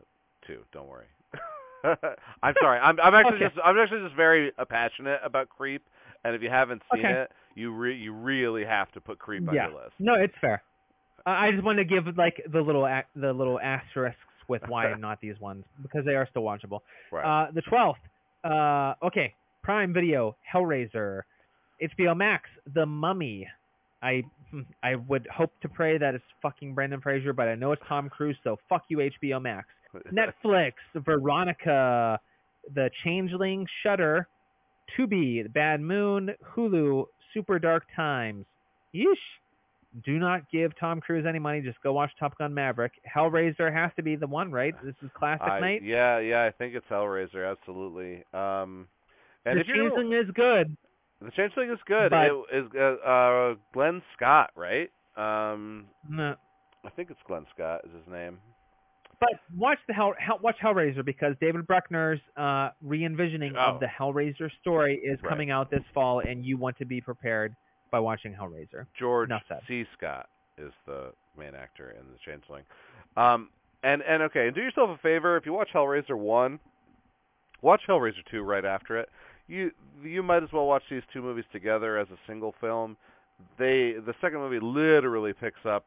too. Don't worry. I'm sorry. I'm, I'm actually Okay. just I'm actually just very uh, passionate about Creep, and if you haven't seen Okay. it, you re- you really have to put Creep on Yeah. your list. No, it's fair. I just want to give like the little the little asterisks with why not these ones because they are still watchable. Right. Uh, the twelfth. Uh, okay. Prime Video, Hellraiser, HBO Max, The Mummy. I hmm, I would hope to pray that it's fucking Brendan Fraser, but I know it's Tom Cruise, so fuck you, HBO Max. Netflix, Veronica, The Changeling, Shudder, Tubi, The Bad Moon, Hulu, Super Dark Times. Yeesh. Do not give Tom Cruise any money. Just go watch Top Gun Maverick. Hellraiser has to be the one, right? This is classic I- night. Yeah, yeah. I think it's Hellraiser. Absolutely. Um, and the Changeling is good. the Changeling is good. but- it is uh, uh, Glenn Scott, right? Um, No. I think it's Glenn Scott is his name. But watch the Hell, Hell watch Hellraiser because David Bruckner's uh, re-envisioning Oh. of the Hellraiser story is Right. coming out this fall, and you want to be prepared by watching Hellraiser. George C. Scott is the main actor in the Changeling. Um, and and okay, and do yourself a favor if you watch Hellraiser one, watch Hellraiser two right after it. You you might as well watch these two movies together as a single film. They the second movie literally picks up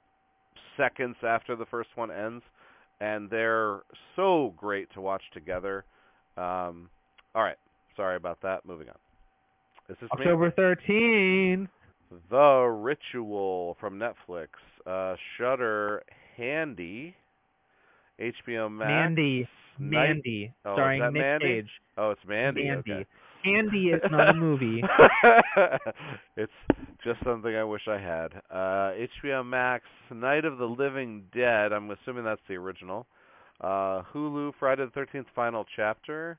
seconds after the first one ends, and they're so great to watch together. Um, all right, sorry about that. Moving on. This is. October 13th. The Ritual from Netflix, uh, Shudder, Handy, HBO Max, Mandy. Night- Mandy. Oh, starring Nick Mandy? Cage. Oh, it's Mandy. Mandy. Okay. candy is not a movie. it's just something I wish I had. Uh, HBO Max, Night of the Living Dead. I'm assuming that's the original. Uh, Hulu, Friday the 13th, final chapter.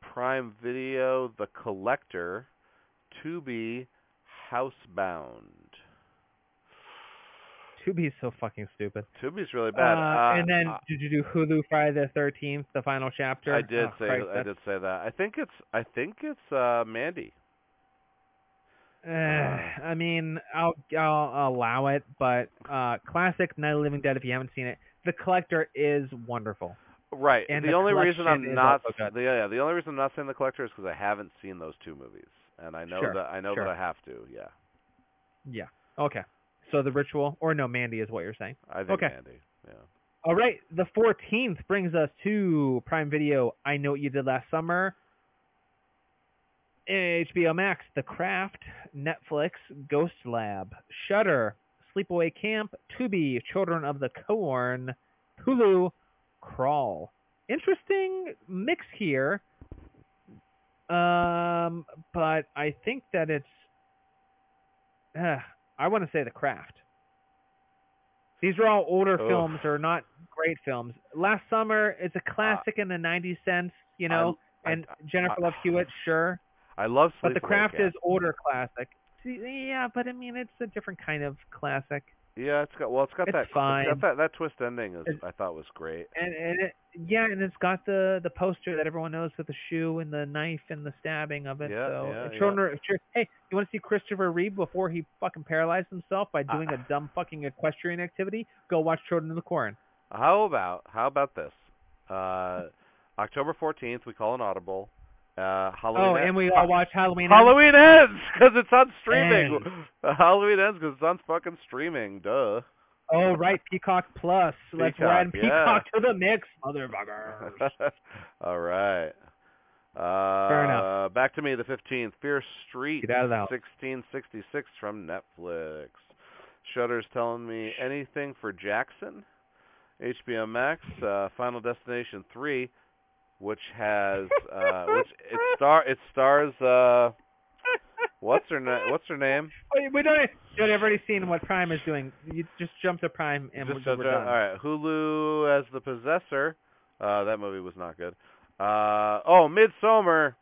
Prime Video, The Collector. Tubi, Housebound. Tubi's so fucking stupid. Tubi's really bad. Uh, Uh, and then uh, did you do Hulu Friday the Thirteenth, the final chapter? I did Oh, say Christ, I did say that. I think it's I think it's uh Mandy. Uh, I mean, I'll I'll allow it, but uh, classic Night of the Living Dead. If you haven't seen it, The Collector is wonderful. Right. And the, The only reason I'm not the, yeah, the only reason I'm not saying the collector is because I haven't seen those two movies, and I know Sure, that I know sure. that I have to. Yeah, Yeah. Okay. So the ritual, or no, Mandy is what you're saying. I think Okay. Mandy. Yeah. All right. The 14th brings us to Prime Video. I know what you did last summer. HBO Max, The Craft, Netflix, Ghost Lab, Shudder, Sleepaway Camp, Tubi, Children of the Corn, Hulu, Crawl. Interesting mix here. Um, but I think that it's. Uh, I want to say The Craft. These are all older Ugh. films, or not great films. Last summer, it's a classic in the '90s sense, you know. I- and I- Jennifer Love Hewitt, sure. I love But The Craft is older classic. See, yeah, but I mean, it's a different kind of classic. Yeah, it's got well, it's got It's that fine. Got that that twist ending is I thought was great. And, and it, yeah, and it's got the the poster that everyone knows with the shoe and the knife and the stabbing of it. Yeah, so yeah, it's children are- sure, hey, you want to see Christopher Reeve before he fucking paralyzed himself by doing Uh, a dumb fucking equestrian activity? Go watch Children of the Corn. How about how about this? Uh, October 14th, we call an audible. Uh, Halloween. Oh, and we all watch Halloween. Halloween ends because it's on streaming. Ends. Halloween ends because it's on fucking streaming. Duh. Oh right, Peacock Plus. Let's Peacock, yeah. Peacock to the mix, motherfuckers. All right. Uh, Fair enough. Back to me, the 15th. Fear Street, Get out of 1666 from Netflix. Shudder's telling me anything for Jackson. HBO Max, uh, Final Destination 3, which has uh, which it star it stars uh, what's her na- what's her name? Wait, we don't. Dude, I've already seen what Prime is doing. You just jump to Prime and Just we're, we're done. All right, Hulu as the possessor. Uh, that movie was not good. Uh, oh, Midsommar.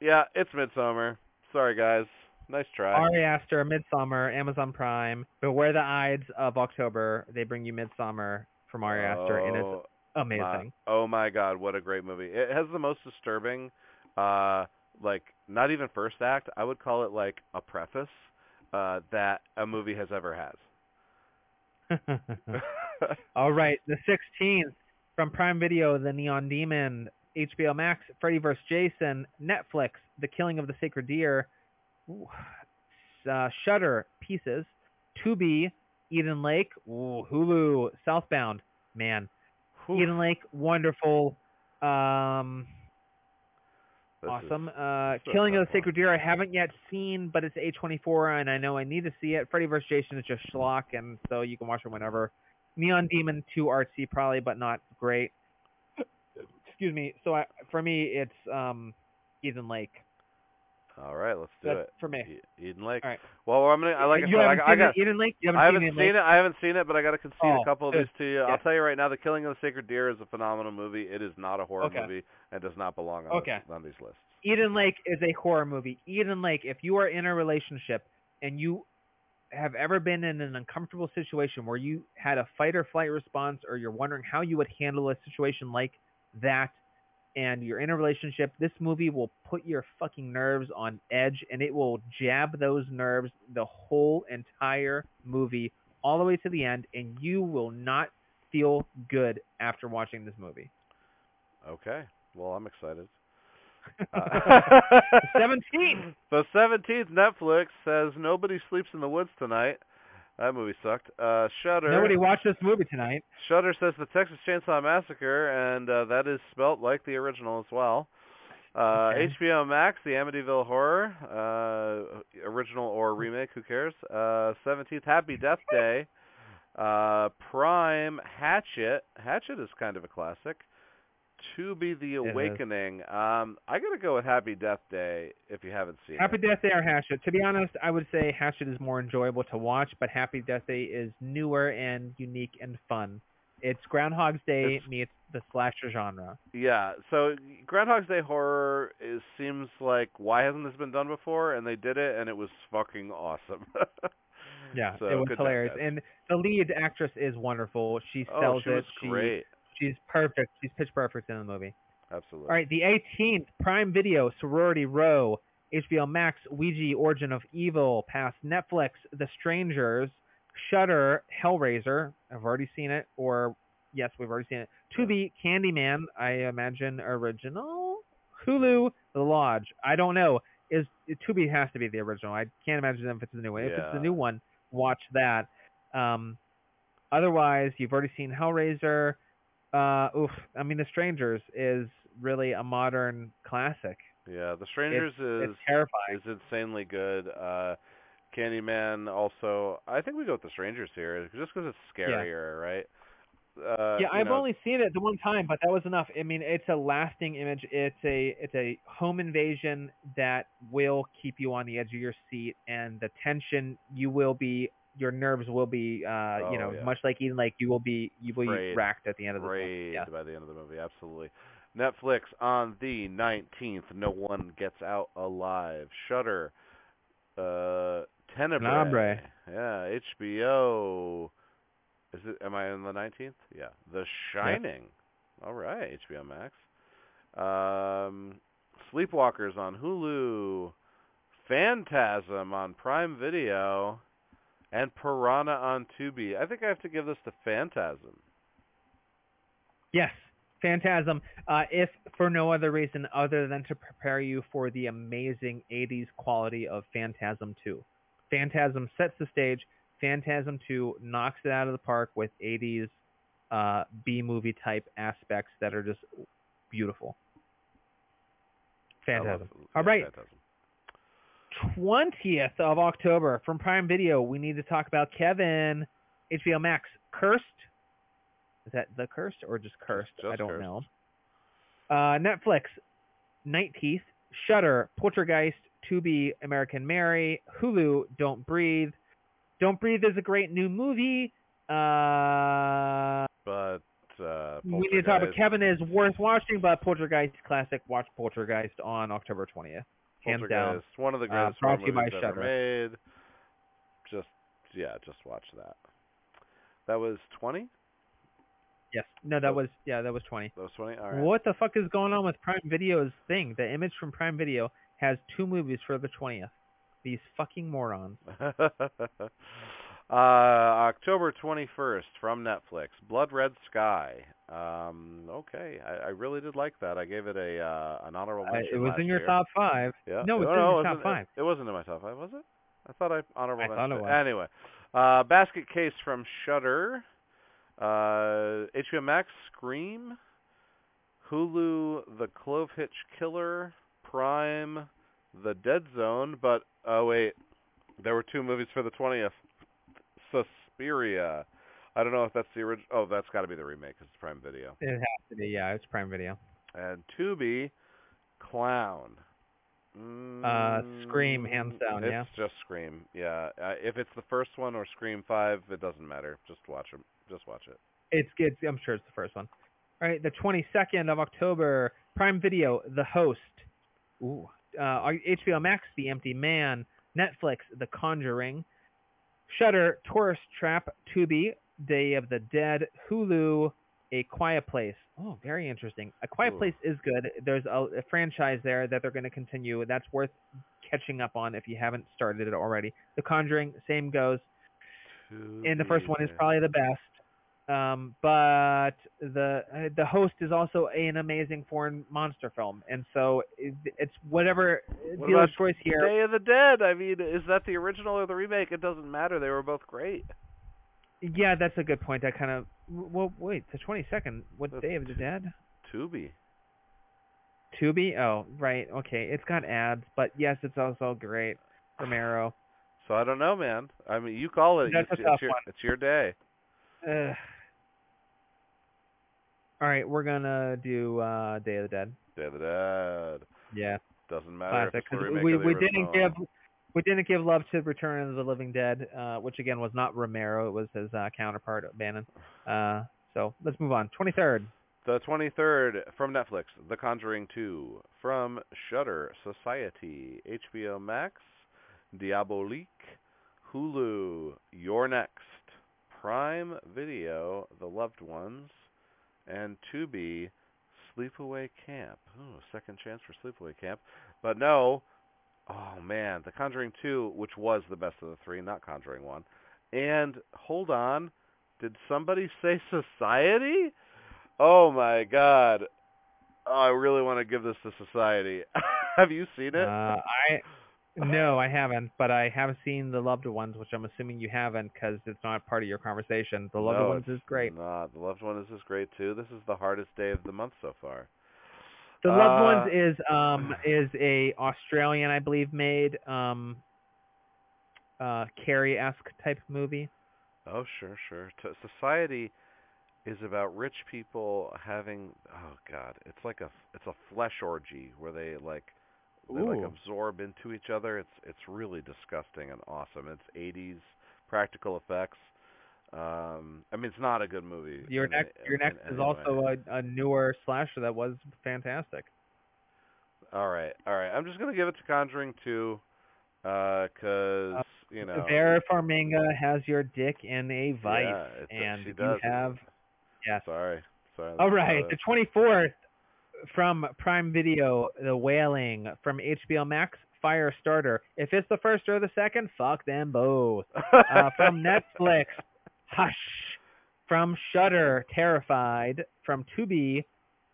Yeah, it's Midsommar. Sorry, guys. Nice try. Ari Aster, Midsommar, Amazon Prime. Beware the Ides of October. They bring you Midsommar from Ari Aster, and it's Oh, amazing. My, oh my God, what a great movie! It has the most disturbing, uh, like not even first act. I would call it like a preface uh, that a movie has ever had. All right, the 16th from Prime Video, The Neon Demon, HBO Max, Freddy vs. Jason, Netflix, The Killing of the Sacred Deer, ooh, uh, Shudder, Pieces, Tubi, Eden Lake, ooh, Hulu, Southbound, man, Whew, Eden Lake, wonderful, um, this is- awesome. Uh, Killing of the Sacred Deer, I haven't yet seen, but it's A24, and I know I need to see it. Freddy vs. Jason is just schlock, and so you can watch it whenever. Neon Demon, too artsy, probably, but not great. Excuse me. So I, for me, it's um, Eden Lake. All right, let's do That's it. for me. Eden Lake. All right. Well, I'm gonna. I like. I you said, I, haven't I seen got. Eden Lake? You haven't I haven't seen, seen it. I haven't seen it, but I got to concede Oh, a couple of these to you. Yeah. I'll tell you right now, The Killing of the Sacred Deer is a phenomenal movie. It is not a horror Okay. movie and does not belong on, Okay. this, on these lists. Eden Lake is a horror movie. Eden Lake, if you are in a relationship and you have ever been in an uncomfortable situation where you had a fight or flight response or you're wondering how you would handle a situation like that and you're in a relationship, this movie will put your fucking nerves on edge and it will jab those nerves the whole entire movie all the way to the end and you will not feel good after watching this movie. Okay. Well, I'm excited. The 17th. The 17th, Netflix says Nobody Sleeps in the Woods Tonight. That movie sucked. Uh, Shudder. Nobody watched this movie tonight. Shudder says the Texas Chainsaw Massacre, and uh, that is spelt like the original as well. Uh, Okay. HBO Max, the Amityville Horror, uh, original or remake, who cares? Uh, 17th, Happy Death Day. Uh, Prime, Hatchet. Hatchet is kind of a classic. Tubi: The. Awakening. Um, I gotta go with Happy Death Day if you haven't seen Happy it. Death Day or Hatchet. To be honest, I would say Hatchet is more enjoyable to watch, but Happy Death Day is newer and unique and fun. It's Groundhog's Day It's- meets the slasher genre. Yeah, so Groundhog's Day horror is seems like why hasn't this been done before? And they did it, and it was fucking awesome. Yeah, So, it was job, hilarious. And the lead actress is wonderful. She oh, sells she it. was She- great. She's perfect. She's pitch perfect in the movie. Absolutely. All right, the 18th, Prime Video, Sorority Row, HBO Max, Ouija, Origin of Evil, past Netflix, The Strangers, Shudder, Hellraiser. I've already seen it, or yes, we've already seen it. Tubi, Candyman, I imagine original. Hulu, The Lodge. I don't know. Is Tubi has to be the original. I can't imagine if it's the new one. If it's the new one, watch that. Um, otherwise, you've already seen Hellraiser. Uh, oof. I mean, The Strangers is really a modern classic. Yeah, The Strangers is It's terrifying. is insanely good. Uh Candyman also. I think we go with The Strangers here just because it's scarier, right? Uh, yeah, I've know, only seen it the one time, but that was enough. I mean, it's a lasting image. It's a it's a home invasion that will keep you on the edge of your seat, and the tension you will be, your nerves will be, uh, Oh, you know, yeah. much like Eden Lake, you will be you will be racked at the end of the afraid Yeah. by the end of the movie. Absolutely. Netflix on the 19th. No one gets out alive. Shudder. Uh, Tenebrae. Tenebrae. Yeah. HBO. Is it? Am I on the 19th? Yeah. The Shining. All right. HBO Max. Um, Sleepwalkers on Hulu. Phantasm on Prime Video. And Piranha on Tubi. I think I have to give this to Phantasm. Yes, Phantasm. Uh, if for no other reason other than to prepare you for the amazing 80s quality of Phantasm 2. Phantasm sets the stage. Phantasm 2 knocks it out of the park with 80s uh, B movie type aspects that are just beautiful. Phantasm. All right. Phantasm. 20th of October from Prime Video, we need to talk about Kevin, HBO Max, Cursed. Is that The Cursed or just Cursed? just I don't Cursed. know. Uh, Netflix, Night Teeth, Shudder, Poltergeist, Tubi, American Mary, Hulu, Don't Breathe. Don't Breathe is a great new movie. Uh, But uh, we need to talk about Kevin is worth watching, but Poltergeist classic. Watch Poltergeist on October 20th. Hands down. One of the Uh, greatest brought horror to you by movies ever Shudder. made. Just yeah, just watch that. That was twenty. Yes. No, that was yeah, that was 20. That was twenty. All right. What the fuck is going on with Prime Video's thing? The image from Prime Video has two movies for the 20th. These fucking morons. uh, October 21st from Netflix, Blood Red Sky. Um, okay, I, I really did like that. I gave it a uh, an honorable Uh, mention. it was in your year. top five. Yeah. No, it's no, in no, your it top five. It, it wasn't in my top five, was it? I thought I honorable I mention. thought it was. Anyway, uh, Basket Case from Shudder, uh, HBO Max, Scream, Hulu, The Clove Hitch Killer, Prime, The Dead Zone. But oh wait, there were two movies for the twentieth. Suspiria. I don't know if that's the original. Oh, that's got to be the remake. 'cause it's Prime Video. It has to be, yeah, it's Prime Video. And Tubi, Clown. Mm, Uh, Scream, hands down, it's yeah. just Scream. Yeah. Uh, if it's the first one or Scream Five, it doesn't matter. Just watch it. Just watch it. It's good. I'm sure it's the first one. All right, the 22nd of October, Prime Video, The Host. Ooh. Uh, HBO Max, The Empty Man. Netflix, The Conjuring. Shudder, Tourist Trap. Tubi, Day of the Dead. Hulu, A Quiet Place. Oh, very interesting. A Quiet Ooh. Place is good. There's a, a franchise there that they're going to continue. That's worth catching up on if you haven't started it already. The Conjuring, same goes. and the first one is probably the best. Um, but the uh, the host is also an amazing foreign monster film, and so it, it's whatever What dealer's choice here. Day of the Dead. I mean, is that the original or the remake? It doesn't matter. They were both great. Yeah, that's a good point. I kind of well, wait, the twenty second. What That's Day of the Dead? Tubi. Tubi. Oh, right. Okay, it's got ads, but yes, it's also great. Romero. So I don't know, man. I mean, you call it. That's it's, a tough it's your, one. It's your day. Ugh. All right, we're gonna do uh, Day of the Dead. Day of the Dead. Yeah, Doesn't matter classic. if it's the 'cause we we didn't give we didn't give love to Return of the Living Dead, uh, which again was not Romero. It was his uh, counterpart, Bannon. Uh, so let's move on. Twenty third. The 23rd from Netflix, The Conjuring 2. From Shudder, Society, HBO Max, Diabolique, Hulu, You're Next, Prime Video, The Loved Ones, and Tubi, Sleepaway Camp. Ooh, second chance for Sleepaway Camp. But no, oh man, The Conjuring 2, which was the best of the three, not Conjuring 1. And hold on, did somebody say Society? Oh my god. Oh, I really want to give this to Society. Have you seen it? Uh, I no, I haven't, but I have seen the Loved Ones, which I'm assuming you haven't because it's not part of your conversation. The Loved No, Ones is great. Not. The Loved ones is great too. This is the hardest day of the month so far. The Loved Ones Uh, is um is a Australian, I believe, made um uh Carrie esque type movie. Oh, sure, sure. T- Society is about rich people having oh god, it's like a it's a flesh orgy where they like they like absorb into each other. It's it's really disgusting and awesome. It's 80s practical effects. Um I mean it's not a good movie. Your in next your in next any is way. also a, a newer slasher that was fantastic. All right, all right. I'm just gonna give it to Conjuring 2, uh, cause Uh, you know. Vera Farmiga has your dick in a vice, yeah, and you have Yeah. Sorry, sorry. All right, the 24th from Prime Video, The Wailing from HBO Max, Firestarter. If it's the first or the second, fuck them both. Uh, from Netflix, Hush. From Shudder, Terrified. From Tubi,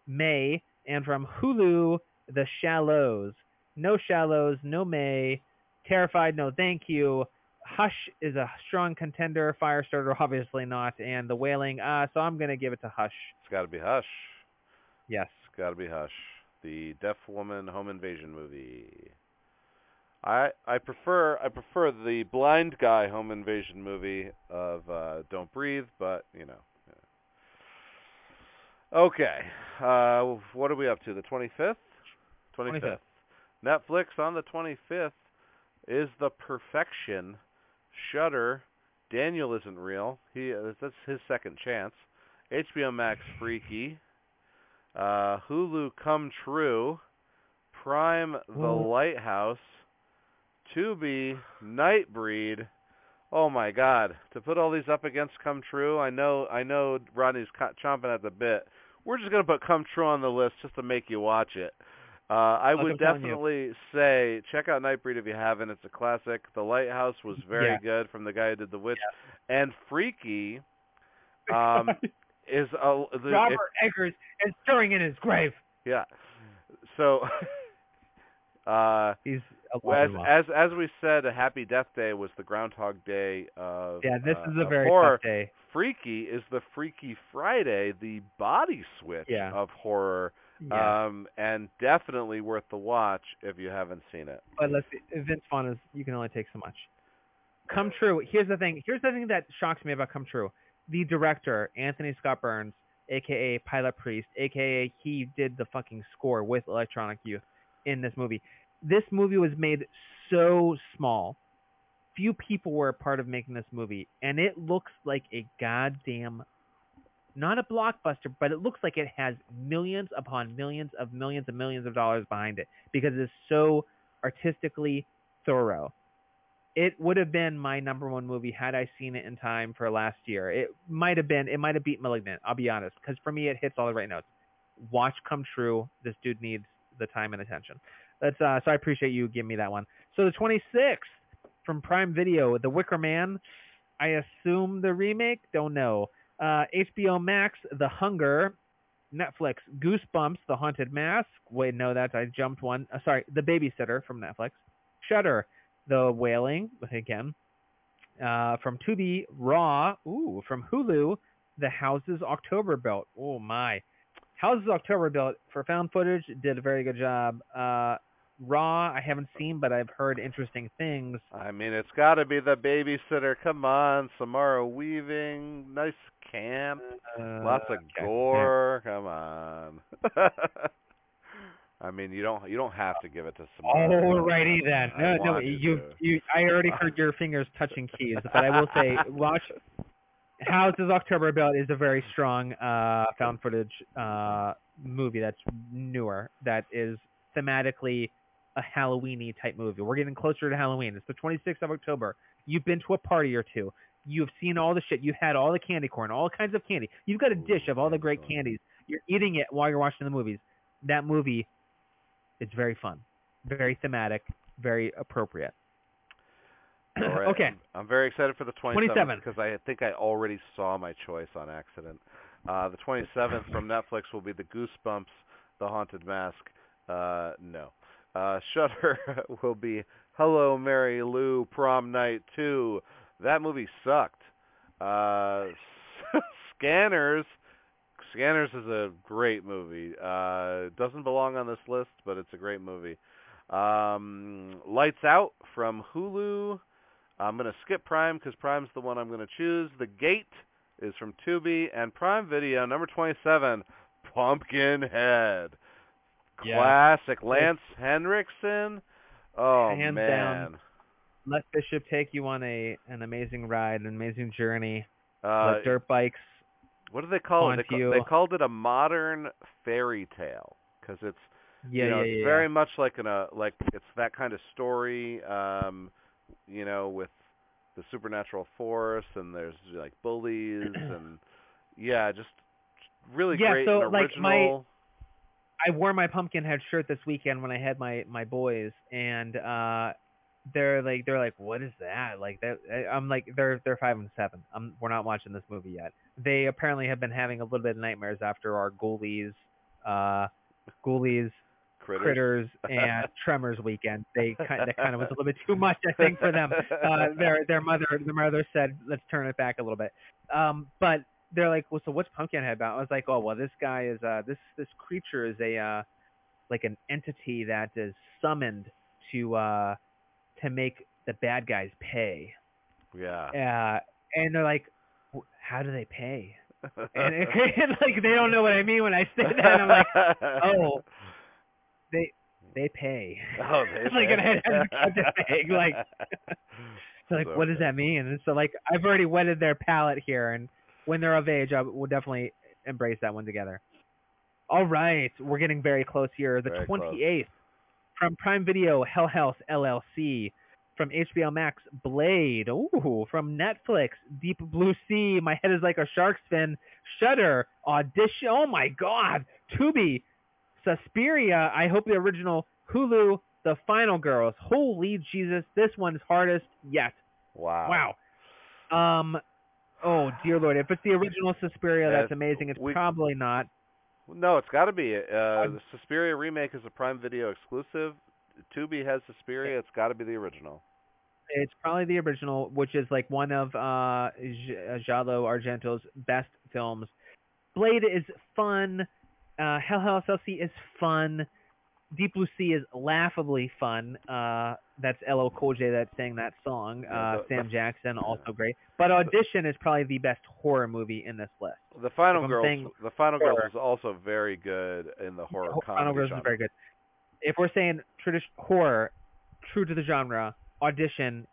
May. And from Hulu, The Shallows. No Shallows, no May. Terrified, no thank you. Hush is a strong contender. Firestarter, obviously not. And The Wailing, uh, so I'm going to give it to Hush. It's got to be Hush. Yes. It's got to be Hush. The deaf woman home invasion movie. I I prefer I prefer the blind guy home invasion movie of uh Don't Breathe, but you know. yeah. Okay. Uh what are we up to? The 25th? 25th. 25th. Netflix on the 25th is The Perfection. Shudder. Daniel isn't real. He uh, that's his second chance. HBO Max Freaky. Uh, Hulu Come True, Prime The. Lighthouse, Tubi Nightbreed. Oh my God! To put all these up against Come True, I know, I know Rodney's chomping at the bit. We're just gonna put Come True on the list just to make you watch it. Uh, I would I'm telling you. definitely say check out Nightbreed if you haven't. It's a classic. The Lighthouse was very Yeah. good from the guy who did The Witch, and Freaky um, is a the, Robert Eggers is stirring in his grave. yeah. So, uh, He's as as as we said, a Happy Death Day was the Groundhog Day of Yeah, this uh, is a very horror. tough day. Freaky is the Freaky Friday, the body switch Yeah. of horror, Yeah. um, and definitely worth the watch if you haven't seen it. but let's see. Vince Vaughn is you can only take so much. Come True. Here's the thing. Here's the thing that shocks me about Come True. The director, Anthony Scott Burns, aka Pilot Priest, aka he did the fucking score with Electronic Youth in this movie. This movie was made so small. Few people were a part of making this movie, and it looks like a goddamn not a blockbuster, but it looks like it has millions upon millions of millions and millions of dollars behind it because it's so artistically thorough. It would have been my number one movie had I seen it in time for last year. It might have been. It might have beat *Malignant*. I'll be honest, because for me, it hits all the right notes. Watch come true. This dude needs the time and attention. That's uh, so I appreciate you giving me that one. So the 26th from Prime Video, The Wicker Man. I assume the remake. Don't know. Uh, HBO Max, The Hunger. Netflix, Goosebumps, The Haunted Mask. Wait, no, that's I jumped one. Uh, sorry, The Babysitter from Netflix. Shudder, The Wailing again. Uh, from Tubi, Raw. Ooh, from Hulu, The Houses October Built. Oh my, Houses October Built for found footage did a very good job. Uh, Raw, I haven't seen, but I've heard interesting things. I mean, it's got to be the babysitter. Come on, Samara Weaving, nice camp, Uh, lots of gore. Come on. I mean, you don't you don't have to give it to Samara. Alrighty then. No, no, you, to. you. I already heard your fingers touching keys, but I will say, watch. Houses October About is a very strong uh, found footage uh, movie that's newer. That is thematically a Halloweeny type movie. We're getting closer to Halloween. It's the 26th of October. You've been to a party or two. You've seen all the shit. You've had all the candy corn, all kinds of candy. You've got a dish of all the great candies. You're eating it while you're watching the movies. That movie, it's very fun, very thematic, very appropriate. Right, okay. I'm, I'm very excited for the 27th 27th. because I think I already saw my choice on accident. Uh, the 27th from Netflix will be the Goosebumps, The Haunted Mask. Uh, no. Uh, Shudder will be Hello Mary Lou Prom Night 2. That movie sucked. Uh, Scanners. Scanners is a great movie. Uh, doesn't belong on this list, but it's a great movie. Um, Lights Out from Hulu. I'm going to skip Prime because Prime's the one I'm going to choose. The Gate is from Tubi and Prime Video number 27, Pumpkinhead. Yeah. Classic Lance Henriksen. Oh Hands man. down. Let Bishop take you on a an amazing ride, an amazing journey. Uh, Let dirt bikes. What do they call it? They, they called it a modern fairy tale because it's Yeah, you know, yeah, it's yeah. very much like an uh, like it's that kind of story, um, you know, with the supernatural force and there's like bullies and yeah, just really Yeah, great so, and like, my- I wore my Pumpkinhead shirt this weekend when I had my my boys, and uh, they're like they're like, what is that? Like that? I'm like they're they're five and seven. I'm we're not watching this movie yet. They apparently have been having a little bit of nightmares after our Ghoulies, uh, Ghoulies, critters. Critters, and Tremors weekend. They kind that kind of was a little bit too much, I think, for them. Uh, their their mother their mother said, let's turn it back a little bit. Um, but they're like, well, so what's Pumpkinhead about? I was like, oh, well, this guy is uh this this creature is a uh like an entity that is summoned to uh to make the bad guys pay. yeah. Uh, and they're like, "W- how do they pay? And, it, and like they don't know what I mean when I say that. And I'm like, oh, they they pay. Oh, they It's like pay. an head cut to peg, like- So like, So what does that mean? And so like, I've already wetted their palate here, and when they're of age, I will definitely embrace that one together. All right, we're getting very close here. The Very close. 28th from Prime Video, Hell House LLC. From HBO Max, Blade. Ooh, from Netflix, Deep Blue Sea. My head is like a shark's fin. Shudder. Audition. Oh my God. Tubi. Suspiria. I hope the original. Hulu. The Final Girls. Holy Jesus, this one's hardest yet. Wow. Wow. Um. Oh dear Lord, if it's the original Suspiria, that's amazing. It's we- probably not. No, it's got to be. Uh, the Suspiria remake is a Prime Video exclusive. Tubi has Suspiria. It's got to be the original. It's probably the original, which is like one of uh J- Giallo Argento's best films. Blade is fun. Uh, Hell House LC is fun. Deep Blue Sea is laughably fun. Uh, that's LL Cool J that sang that song. Yeah, Uh, the- Sam Jackson also great. But Audition is probably the best horror movie in this list. The Final Girls. The Final Girls is also very good in the horror Ho- comedy Final Girls genre. is very good. If we're saying tradition horror, true to the genre, Audition,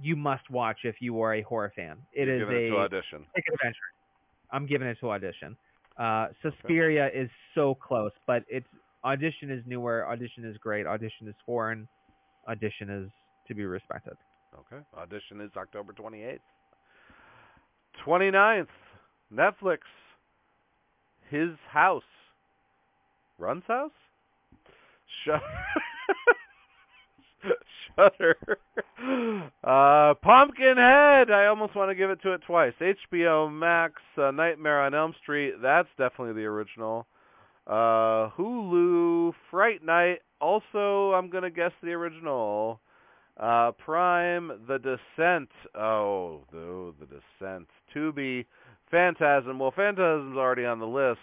you must watch if you are a horror fan. It You're is giving it a to audition. Pick an adventure. I'm giving it to Audition. Uh, Suspiria is so close, but it's Audition is newer. Audition is great. Audition is foreign. Audition is to be respected. Okay. Audition is October 28th. 29th, Netflix. His house. Run's house? Shut. Shudder. Uh, Pumpkinhead. I almost want to give it to it twice. HBO Max. Uh, Nightmare on Elm Street. That's definitely the original. Uh, Hulu. Fright Night. Also, I'm gonna guess the original. Uh, Prime, The Descent. Oh, the The Descent. Tubi, Phantasm. Well, Phantasm's already on the list.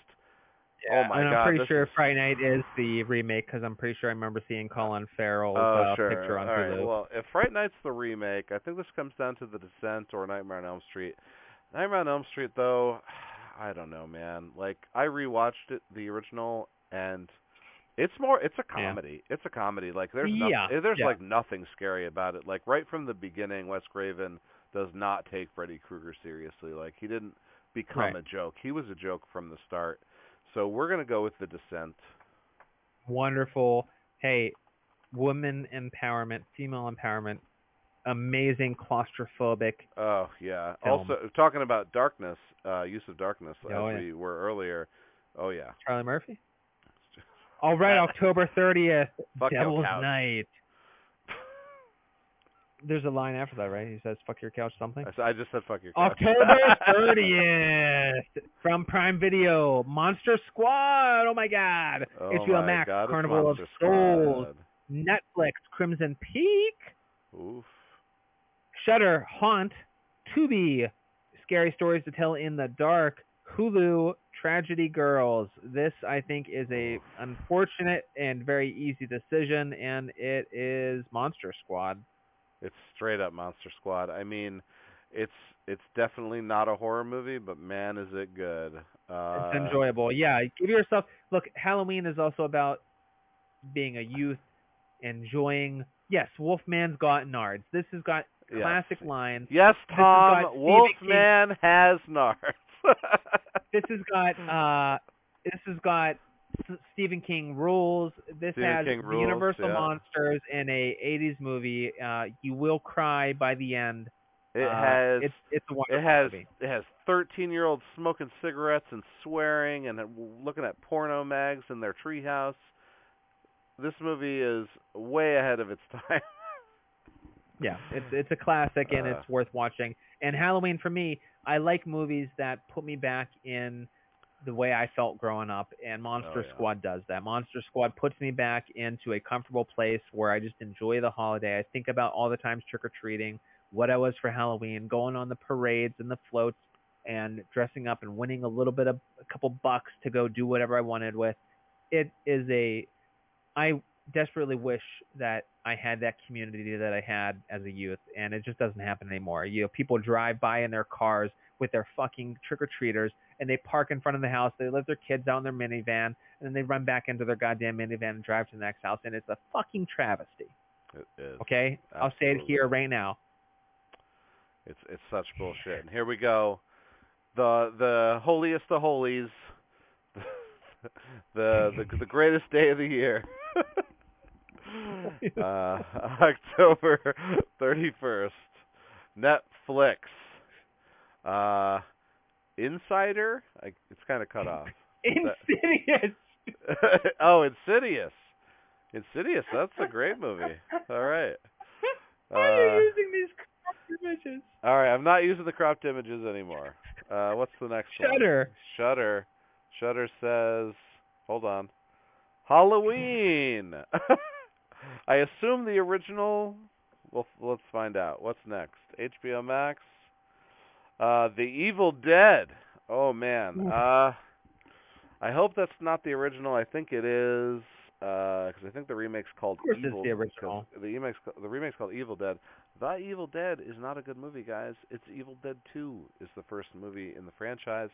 Oh my and god, I'm pretty sure is- Friday Night is the remake because I'm pretty sure I remember seeing Colin Farrell's Oh, uh, sure. picture on All right. Hulu. Well, if Fright Night's the remake, I think this comes down to The Descent or Nightmare on Elm Street. Nightmare on Elm Street, though, I don't know, man. Like I rewatched it, the original, and it's more. It's a Yeah. comedy. It's a comedy. Like there's Yeah, nothing, there's yeah. like nothing scary about it. Like right from the beginning, Wes Craven does not take Freddy Krueger seriously. Like he didn't become Right. a joke. He was a joke from the start. So we're gonna go with The Descent. Wonderful. Hey, woman empowerment, female empowerment, amazing claustrophobic. Oh yeah. film. Also talking about darkness, uh, use of darkness, Oh, as yeah. we were earlier. Oh yeah. Charlie Murphy. All right, October 30th, Devil's. Night. There's a line after that, right? He says, "Fuck your couch," something. I just said fuck your couch. October 30th from Prime Video, Monster Squad. Oh my God! oh HBO my Max, God, it's Carnival of Souls, Squad. Netflix, Crimson Peak, Oof. Shudder, Haunt, Tubi, Scary Stories to Tell in the Dark, Hulu, Tragedy Girls. This, I think, is a unfortunate and very easy decision, and it is Monster Squad. It's straight up Monster Squad. I mean, it's it's definitely not a horror movie, but man, is it good. Uh, It's enjoyable. Yeah, give yourself. Look, Halloween is also about being a youth, enjoying. Yes, Wolfman's got nards. This has got yes. classic lines. Yes, Tom. Wolfman has nards. This has got. uh This has got Stephen King rules. This Stephen has King the rules, Universal yeah. monsters in a '80s movie. Uh You will cry by the end. it Uh, has It's it's a it has movie. it has 13 year olds smoking cigarettes and swearing and looking at porno mags in their treehouse. This movie is way ahead of its time. Yeah, it's it's a classic and Uh. it's worth watching. And Halloween for me, I like movies that put me back in the way I felt growing up, and Monster Oh, yeah. Squad does that. Monster Squad puts me back into a comfortable place where I just enjoy the holiday. I think about all the times trick or treating, what I was for Halloween, going on the parades and the floats, and dressing up and winning a little bit of a couple bucks to go do whatever I wanted with. It is a I desperately wish that I had that community that I had as a youth, and it just doesn't happen anymore. You know, people drive by in their cars with their fucking trick or treaters, and they park in front of the house. They let their kids out in their minivan, and then they run back into their goddamn minivan and drive to the next house, and it's a fucking travesty. It is. Okay, I'll say it here right now. It's it's such bullshit. And here we go. The the holiest of holies. the the the greatest day of the year. uh October 31st. Netflix. Uh Insider? I, it's kind of cut off. Insidious. oh, Insidious. Insidious, that's a great movie. All right. Why are Uh, you using these cropped images? All right, I'm not using the cropped images anymore. Uh, what's the next one? Shudder. Shudder. Shudder says, hold on, Halloween. I assume the original. Well, let's find out. What's next? HBO Max. Uh, The Evil Dead. Oh man. Uh, I hope that's not the original. I think it is. Because I think the remake's called Of course it's Evil. the original. The remake's the remake's called Evil Dead. The Evil Dead is not a good movie, guys. It's Evil Dead 2 is the first movie in the franchise.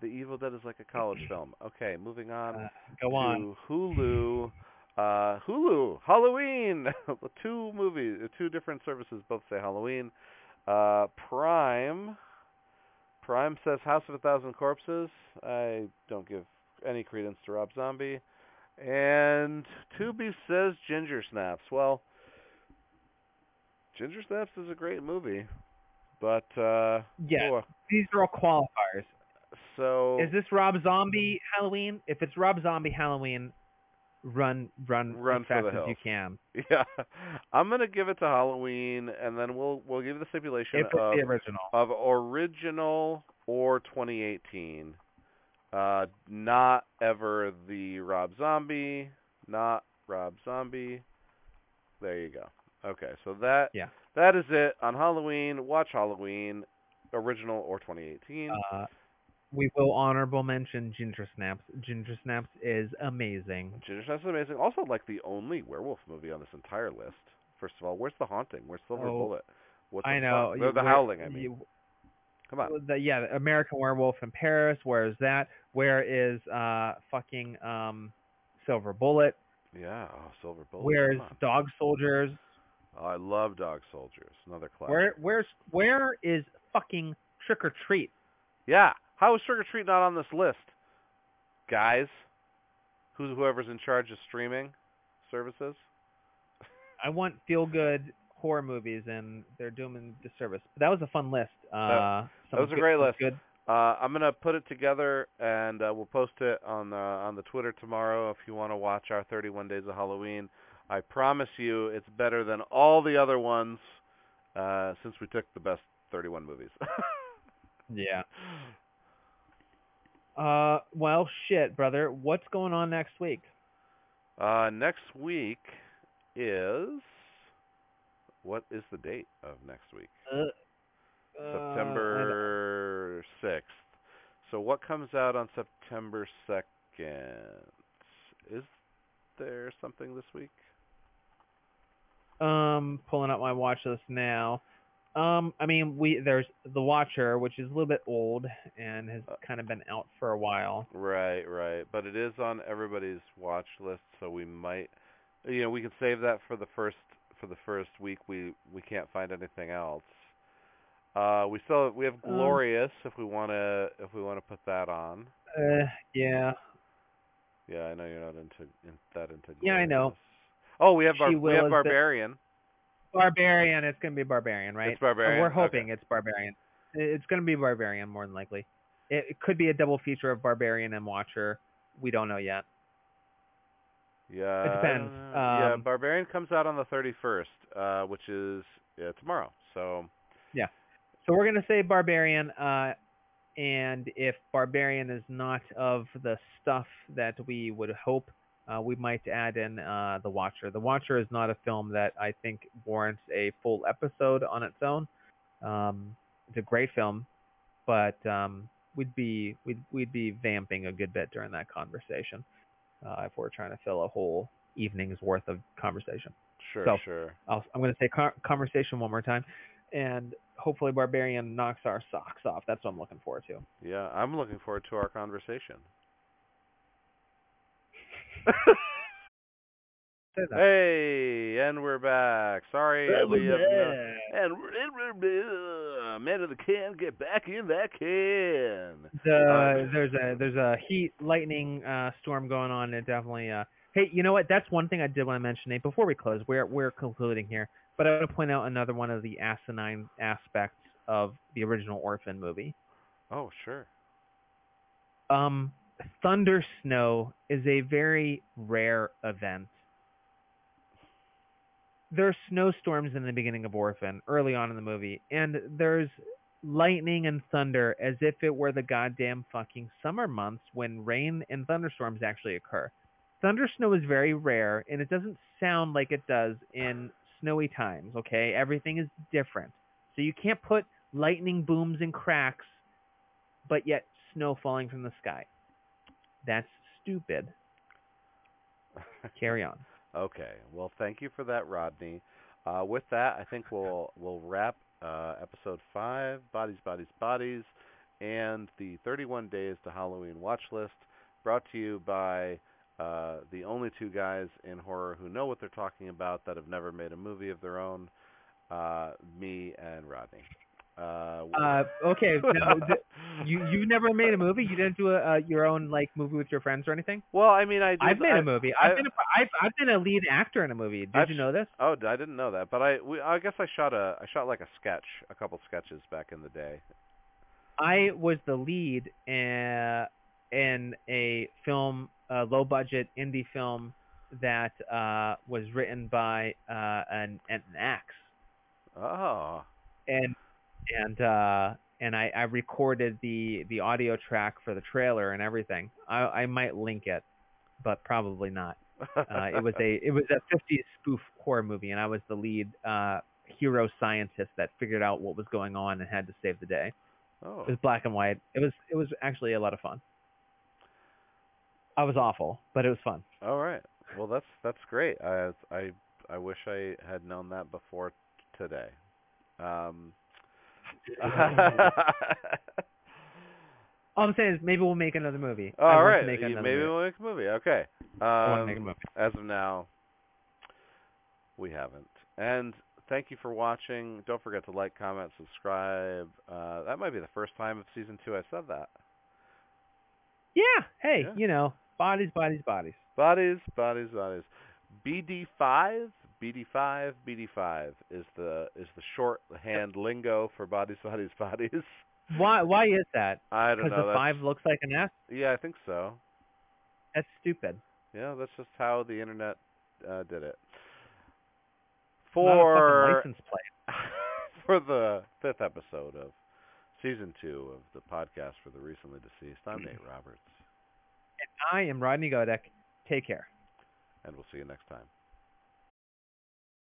The Evil Dead is like a college film. Okay, moving on Uh, go on. Hulu. Uh, Hulu, Halloween. two movies, two different services both say Halloween. Uh, Prime. Prime says House of a Thousand Corpses. I don't give any credence to Rob Zombie. And Tubi says Ginger Snaps. Well, Ginger Snaps is a great movie, but uh, Yeah, oh, these are all qualifiers. so Is this Rob Zombie Halloween? If it's Rob Zombie Halloween, run run, Run as fast as you can. Yeah, I'm gonna give it to Halloween, and then we'll we'll give the stipulation of the original. of original or 2018. Uh, not ever the Rob Zombie, not Rob Zombie. There you go. Okay, so that Yeah. that is it on Halloween. Watch Halloween, original or 2018. Uh, We will honorable mention Ginger Snaps. Ginger Snaps is amazing. Ginger Snaps is amazing. Also, like the only werewolf movie on this entire list. First of all, where's the haunting? Where's Silver Oh, Bullet? What's I know. You- the Howling. I mean, you- come on. the, yeah, the American Werewolf in Paris. Where is that? Where is uh fucking um Silver Bullet? Yeah. Oh, Silver Bullet. Where's. Dog Soldiers? Oh, I love Dog Soldiers. Another classic. Where where's where is fucking Trick or Treat? Yeah. How is Trick or Treat not on this list? Guys, who's whoever's in charge of streaming services? I want feel good horror movies, and they're doing them disservice. But that was a fun list. Uh, that was a good- great list. Good. Uh, I'm gonna put it together and uh, we'll post it on the on the Twitter tomorrow if you want to watch our 31 Days of Halloween. I promise you, it's better than all the other ones uh, since we took the best 31 movies. Yeah. Uh, well, shit, brother. What's going on next week? uh, next week is what is the date of next week? Uh, September 6th. So what comes out on September 2nd? Is there something this week? Um, pulling up my watch list now. Um, I mean, we there's The Watcher, which is a little bit old and has Uh, kind of been out for a while. Right, right. But it is on everybody's watch list, so we might you know, we can save that for the first for the first week we we can't find anything else. Uh we still we have Um, Glorious if we want to if we want to put that on. Uh, yeah. Yeah, I know you're not into in, that into Glorious. Yeah, I know. Oh, we have bar- we have the- Barbarian. Barbarian. It's gonna be Barbarian, right? It's Barbarian. We're Okay. hoping it's Barbarian. It's gonna be Barbarian more than likely. It, it could be a double feature of Barbarian and Watcher. We don't know yet. Yeah. It depends. don't yeah, Um, Barbarian comes out on the 31st, uh which is yeah, tomorrow. So Yeah. So we're gonna say Barbarian, uh, and if Barbarian is not of the stuff that we would hope, uh, we might add in uh, The Watcher. The Watcher is not a film that I think warrants a full episode on its own. Um, it's a great film, but um, we'd be we'd we'd be vamping a good bit during that conversation uh, if we're trying to fill a whole evening's worth of conversation. sure, So- sure. I'll, I'm going to say con- conversation one more time, and hopefully Barbarian knocks our socks off. That's what I'm looking forward to. Yeah, I'm looking forward to our conversation. Hey, and we're back. Sorry, we have no, and we're, and we're, uh, man of the can, get back in that can. The, there's a there's a heat lightning uh, storm going on. It definitely. Uh, hey, you know what? That's one thing I did want to mention. Nate, before we close, we're we're concluding here, but I want to point out another one of the asinine aspects of the original Orphan movie. Oh, sure. Um, thunder snow is a very rare event. There are snowstorms in the beginning of Orphan, early on in the movie, and there's lightning and thunder as if it were the goddamn fucking summer months when rain and thunderstorms actually occur. Thunder snow is very rare, and it doesn't sound like it does in snowy times, okay? Everything is different. So you can't put lightning booms and cracks, but yet snow falling from the sky. That's stupid. Carry on. Okay. Well, thank you for that, Rodney. Uh, with that, I think we'll we'll wrap uh, episode five, bodies, bodies, bodies, and the 31 days to Halloween watch list, brought to you by uh, the only two guys in horror who know what they're talking about that have never made a movie of their own, uh, me and Rodney. Uh, Uh, okay, now, you you never made a movie. You didn't do a, uh, your own like movie with your friends or anything. well, I mean, I did, I've made I, a movie. I've I- been a, I've I've been a lead actor in a movie. Did I've you know this? Oh, I didn't know that, but I we, I guess I shot a I shot like a sketch, a couple sketches back in the day. I was the lead in, in a film, a low budget indie film that uh, was written by uh, an an axe. Oh, and and uh and I, I recorded the the audio track for the trailer and everything. I I might link it, but probably not. Uh, it was a it was a 50s spoof horror movie, and I was the lead uh, hero scientist that figured out what was going on and had to save the day. Oh. It was black and white. It was it was actually a lot of fun. I was awful, but it was fun. All right. Well, that's that's great. I I I wish I had known that before t- today. Um. All I'm saying is maybe we'll make another movie. I All want right. to make another Maybe movie. we'll make a movie. Okay. I want to Um, make a movie. as of now, we haven't. And thank you for watching. Don't forget to like, comment, subscribe. Uh, that might be the first time of season two I said that. Yeah. Hey, Yeah. you know, bodies, bodies, bodies. Bodies, bodies, bodies. BD5, BD5, BD5 is the is the shorthand lingo for bodies, bodies, bodies. Why? Why is that? I don't know. Because the that's- five looks like an S. Yeah, I think so. That's stupid. Yeah, that's just how the internet uh, did it. Not a fucking For license plate. for the fifth episode of season two of the podcast for the recently deceased, I'm Nate Roberts, And I am Rodney Godek. Take care. and we'll see you next time.